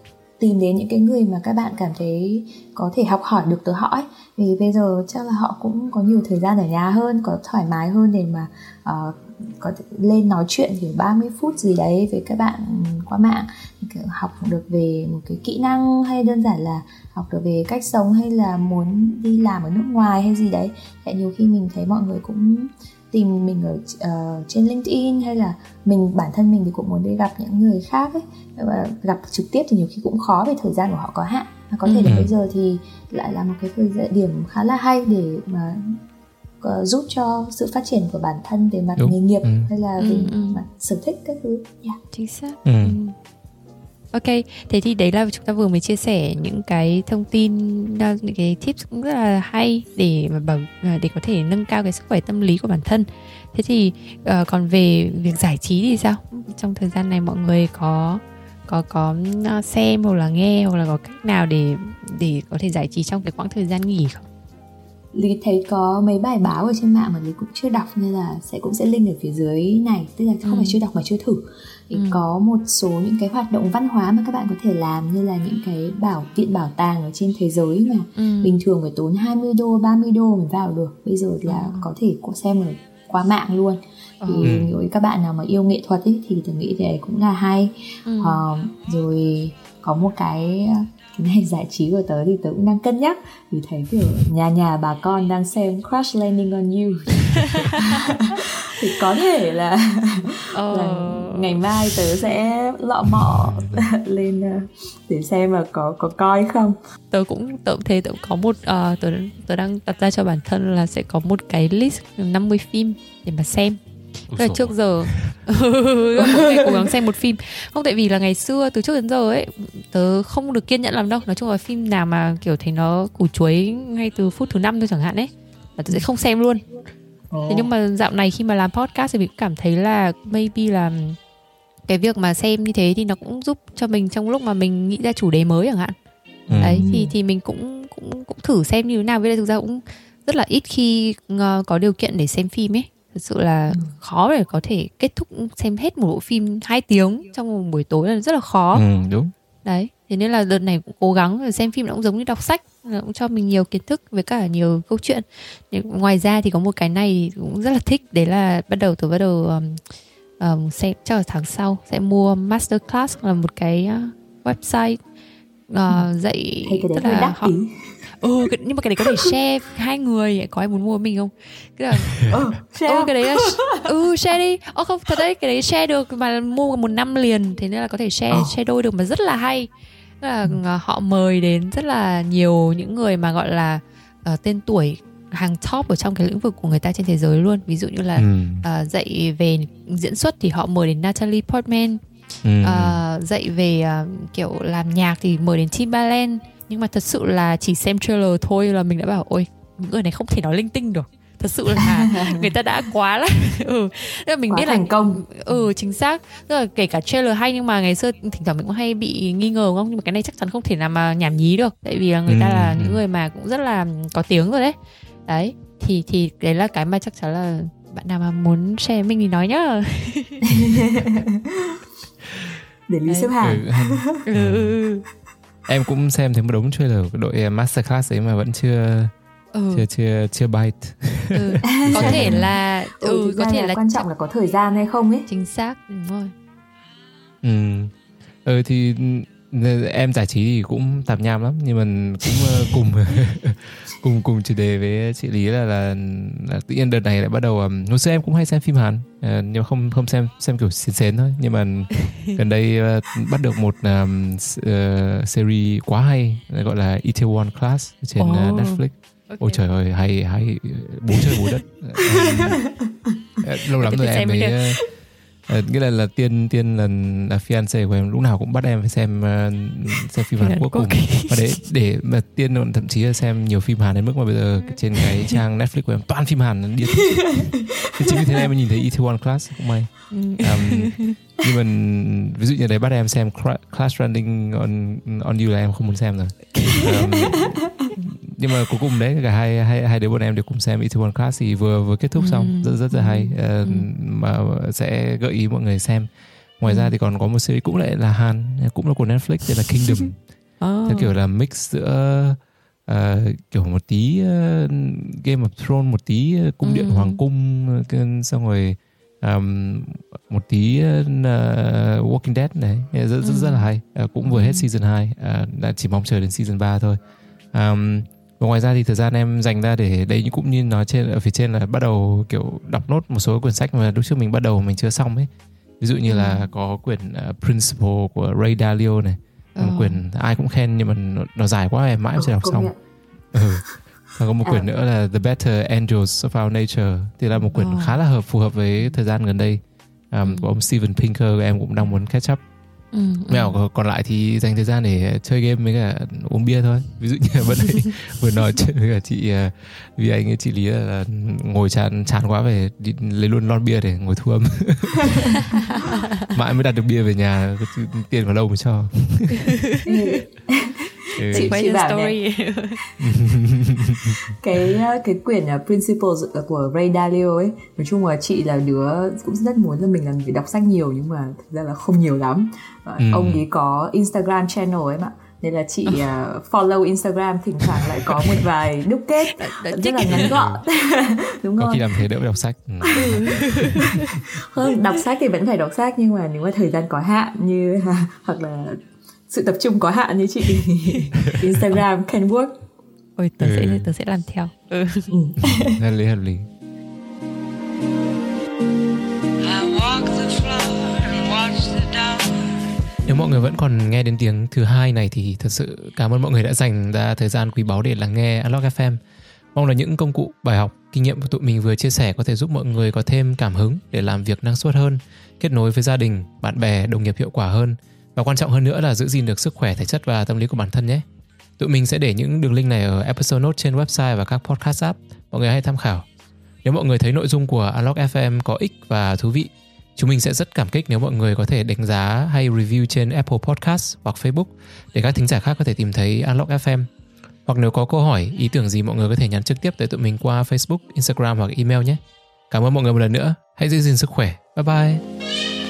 tìm đến những cái người mà các bạn cảm thấy có thể học hỏi được từ họ ấy. Vì bây giờ chắc là họ cũng có nhiều thời gian ở nhà hơn có thoải mái hơn để mà uh, có thể lên nói chuyện kiểu 30 phút gì đấy với các bạn qua mạng. Kiểu học được về một cái kỹ năng hay đơn giản là học được về cách sống hay là muốn đi làm ở nước ngoài hay gì đấy. Tại nhiều khi mình thấy mọi người cũng tìm mình ở uh, trên LinkedIn hay là mình bản thân mình thì cũng muốn đi gặp những người khác ấy và gặp trực tiếp thì nhiều khi cũng khó vì thời gian của họ có hạn và có thể ừ. là bây giờ thì lại là một cái thời điểm khá là hay để mà uh, giúp cho sự phát triển của bản thân về mặt Đúng. nghề nghiệp ừ. hay là về ừ, ừ. mặt sở thích các thứ yeah. chính xác ừ. Ok, thế thì đấy là chúng ta vừa mới chia sẻ những cái thông tin, những cái tips cũng rất là hay để mà bảo à, để có thể nâng cao cái sức khỏe tâm lý của bản thân. Thế thì uh, còn về việc giải trí thì sao? Trong thời gian này mọi người có có có xem hoặc là nghe hoặc là có cách nào để để có thể giải trí trong cái quãng thời gian nghỉ không? Lý thấy có mấy bài báo ở trên mạng mà Lý cũng chưa đọc nên là sẽ cũng sẽ link ở phía dưới này tức là không ừ. phải chưa đọc mà chưa thử thì ừ. có một số những cái hoạt động văn hóa mà các bạn có thể làm như là những cái bảo viện bảo tàng ở trên thế giới mà ừ. bình thường phải tốn 20 đô 30 đô mới vào được bây giờ là ừ. có thể xem ở qua mạng luôn thì ừ. nếu các bạn nào mà yêu nghệ thuật ấy thì tôi nghĩ thế cũng là hay ừ. uh, rồi có một cái cái này giải trí của tớ thì tớ cũng đang cân nhắc. Vì thấy kiểu nhà nhà bà con đang xem Crash Landing on You. Thì có thể là, oh. là ngày mai tớ sẽ lọ mọ lên ờ, để xem là có có coi không. Tớ cũng tớ thế tớ có một uh, tớ tớ đang đặt ra cho bản thân là sẽ có một cái list 50 phim để mà xem Tức là trước giờ. Ngày cố gắng xem một phim. Không tại vì là ngày xưa từ trước đến giờ ấy tớ không được kiên nhẫn làm đâu. Nói chung là phim nào mà kiểu thấy nó củ chuối ngay từ phút thứ năm thôi chẳng hạn ấy là tớ sẽ không xem luôn. Thế nhưng mà dạo này khi mà làm podcast thì mình cũng cảm thấy là maybe là cái việc mà xem như thế thì nó cũng giúp cho mình trong lúc mà mình nghĩ ra chủ đề mới chẳng hạn. Ừ. đấy thì thì mình cũng cũng cũng thử xem như thế nào. Với lại thực ra cũng rất là ít khi uh, có điều kiện để xem phim ấy thật sự là ừ. khó để có thể kết thúc xem hết một bộ phim 2 tiếng trong một buổi tối là rất là khó. Ừ, đúng. Đấy thế nên là đợt này cũng cố gắng xem phim nó cũng giống như đọc sách nó cũng cho mình nhiều kiến thức với cả nhiều câu chuyện. Ngoài ra thì có một cái này cũng rất là thích đấy là bắt đầu từ bắt đầu um, um, xem chắc là tháng sau sẽ mua masterclass là một cái uh, website uh, dạy tức là họ ừ nhưng mà cái đấy có thể share hai người có ai muốn mua mình không cái là ừ, share. ừ cái đấy là ừ share đi ờ không thật đấy cái đấy share được mà mua một năm liền thế nên là có thể share oh. share đôi được mà rất là hay tức là ừ. họ mời đến rất là nhiều những người mà gọi là uh, tên tuổi hàng top ở trong cái lĩnh vực của người ta trên thế giới luôn ví dụ như là ừ. uh, dạy về diễn xuất thì họ mời đến Natalie Portman ừ. uh, dạy về uh, kiểu làm nhạc thì mời đến Timbaland nhưng mà thật sự là chỉ xem trailer thôi là mình đã bảo ôi người này không thể nói linh tinh được. Thật sự là người ta đã quá là ừ. Nên mình quá biết là thành công. Ừ chính xác. Tức là kể cả trailer hay nhưng mà ngày xưa thỉnh thoảng mình cũng hay bị nghi ngờ không? Nhưng mà cái này chắc chắn không thể nào mà nhảm nhí được. Tại vì là người ta là những người mà cũng rất là có tiếng rồi đấy. Đấy thì thì đấy là cái mà chắc chắn là bạn nào mà muốn share mình thì nói nhá. Để lý xếp hàng. Ừ. ừ. Em cũng xem thấy một đống trailer của đội masterclass ấy mà vẫn chưa ừ. chưa chưa chưa bite. Ừ. có thể là ừ, ừ có thể là, là quan trọng là có thời gian hay không ấy. Chính xác đúng rồi. Ừ. Ừ thì em giải trí thì cũng tạp nham lắm nhưng mà cũng uh, cùng cùng cùng chủ đề với chị lý là là, là tự nhiên đợt này lại bắt đầu um, hồi xưa em cũng hay xem phim hàn uh, nhưng không không xem xem kiểu xến xến thôi. Nhưng mà gần đây uh, bắt được một um, uh, series quá hay gọi là Itaewon Class trên oh. uh, Netflix. Okay. ôi trời ơi hay hay bố chơi bố đất. Lâu lắm rồi em mới uh, nghĩa là là tiên tiên là là fiance của em lúc nào cũng bắt em phải xem uh, xem phim Hàn Quốc cùng. Và để để mà tiên thậm chí là xem nhiều phim Hàn đến mức mà bây giờ trên cái trang Netflix của em toàn phim Hàn đi thì chính vì thế em mới nhìn thấy Itaewon Class cũng may. Um, nhưng mà ví dụ như đấy bắt em xem Clash Running on on You là em không muốn xem rồi. Um, nhưng mà cuối cùng đấy cả hai hai hai đứa bọn em đều cùng xem Itaewon Class thì vừa vừa kết thúc xong ừ. rất rất là hay uh, ừ. mà sẽ gợi ý mọi người xem ngoài ừ. ra thì còn có một series cũng lại là Hàn cũng là của Netflix tên là Kingdom oh. theo kiểu là mix giữa uh, kiểu một tí uh, Game of Thrones một tí uh, cung điện Ừ. hoàng cung uh, xong rồi um, một tí uh, Walking Dead này rất rất, Ừ. rất là hay uh, cũng vừa Ừ. hết season 2 uh, đã chỉ mong chờ đến season 3 thôi um, và ngoài ra thì thời gian em dành ra để đây cũng như nói trên ở phía trên là bắt đầu kiểu đọc nốt một số quyển sách mà lúc trước mình bắt đầu mình chưa xong ấy ví dụ như Ừ. là có quyển uh, Principle của Ray Dalio này một Ờ. quyển ai cũng khen nhưng mà nó, nó dài quá em mãi chưa đọc xong nhận. ừ. và có một quyển nữa là The Better Angels of Our Nature thì là một quyển Ờ. khá là hợp phù hợp với thời gian gần đây um, Ừ. của ông Steven Pinker em cũng đang muốn catch up ừ, ừ. mèo còn- còn lại thì dành thời gian để chơi game với cả uống bia thôi. Ví dụ như vừa nãy vừa nói chuyện với cả chị uh, vì anh ấy chị lý là, là ngồi chán chán quá về đi lấy luôn lon bia để ngồi thu âm. Mãi mới đặt được bia về nhà tiền vào đâu mà cho ừ. Chị- quay bảo story. Cái cái quyển uh, Principles của Ray Dalio ấy nói chung là chị là đứa cũng rất muốn là mình làm việc đọc sách nhiều nhưng mà thực ra là không nhiều lắm. Ừ. ông ấy có Instagram channel ấy mà nên là chị uh, follow Instagram thỉnh thoảng lại có một vài đúc kết rất là ngắn gọn. Đúng có không khi làm thế đỡ đọc sách. Ừ. không đọc sách thì vẫn phải đọc sách nhưng mà nếu mà thời gian có hạn như hoặc là sự tập trung có hạn như chị Instagram can work ôi tớ Ừ. sẽ tớ sẽ làm theo ừ. hợp lý hợp lý I walk the floor and watch the dawn. Nếu mọi người vẫn còn nghe đến tiếng thứ hai này thì thật sự cảm ơn mọi người đã dành ra thời gian quý báu để lắng nghe Unlock FM. Mong là những công cụ, bài học, kinh nghiệm của tụi mình vừa chia sẻ có thể giúp mọi người có thêm cảm hứng để làm việc năng suất hơn, kết nối với gia đình, bạn bè, đồng nghiệp hiệu quả hơn và quan trọng hơn nữa là giữ gìn được sức khỏe thể chất và tâm lý của bản thân nhé. Tụi mình sẽ để những đường link này ở episode note trên website và các podcast app. Mọi người hãy tham khảo. Nếu mọi người thấy nội dung của Unlock FM có ích và thú vị, chúng mình sẽ rất cảm kích nếu mọi người có thể đánh giá hay review trên Apple Podcast hoặc Facebook để các thính giả khác có thể tìm thấy Unlock FM. Hoặc nếu có câu hỏi, ý tưởng gì mọi người có thể nhắn trực tiếp tới tụi mình qua Facebook, Instagram hoặc email nhé. Cảm ơn mọi người một lần nữa. Hãy giữ gìn sức khỏe. Bye bye.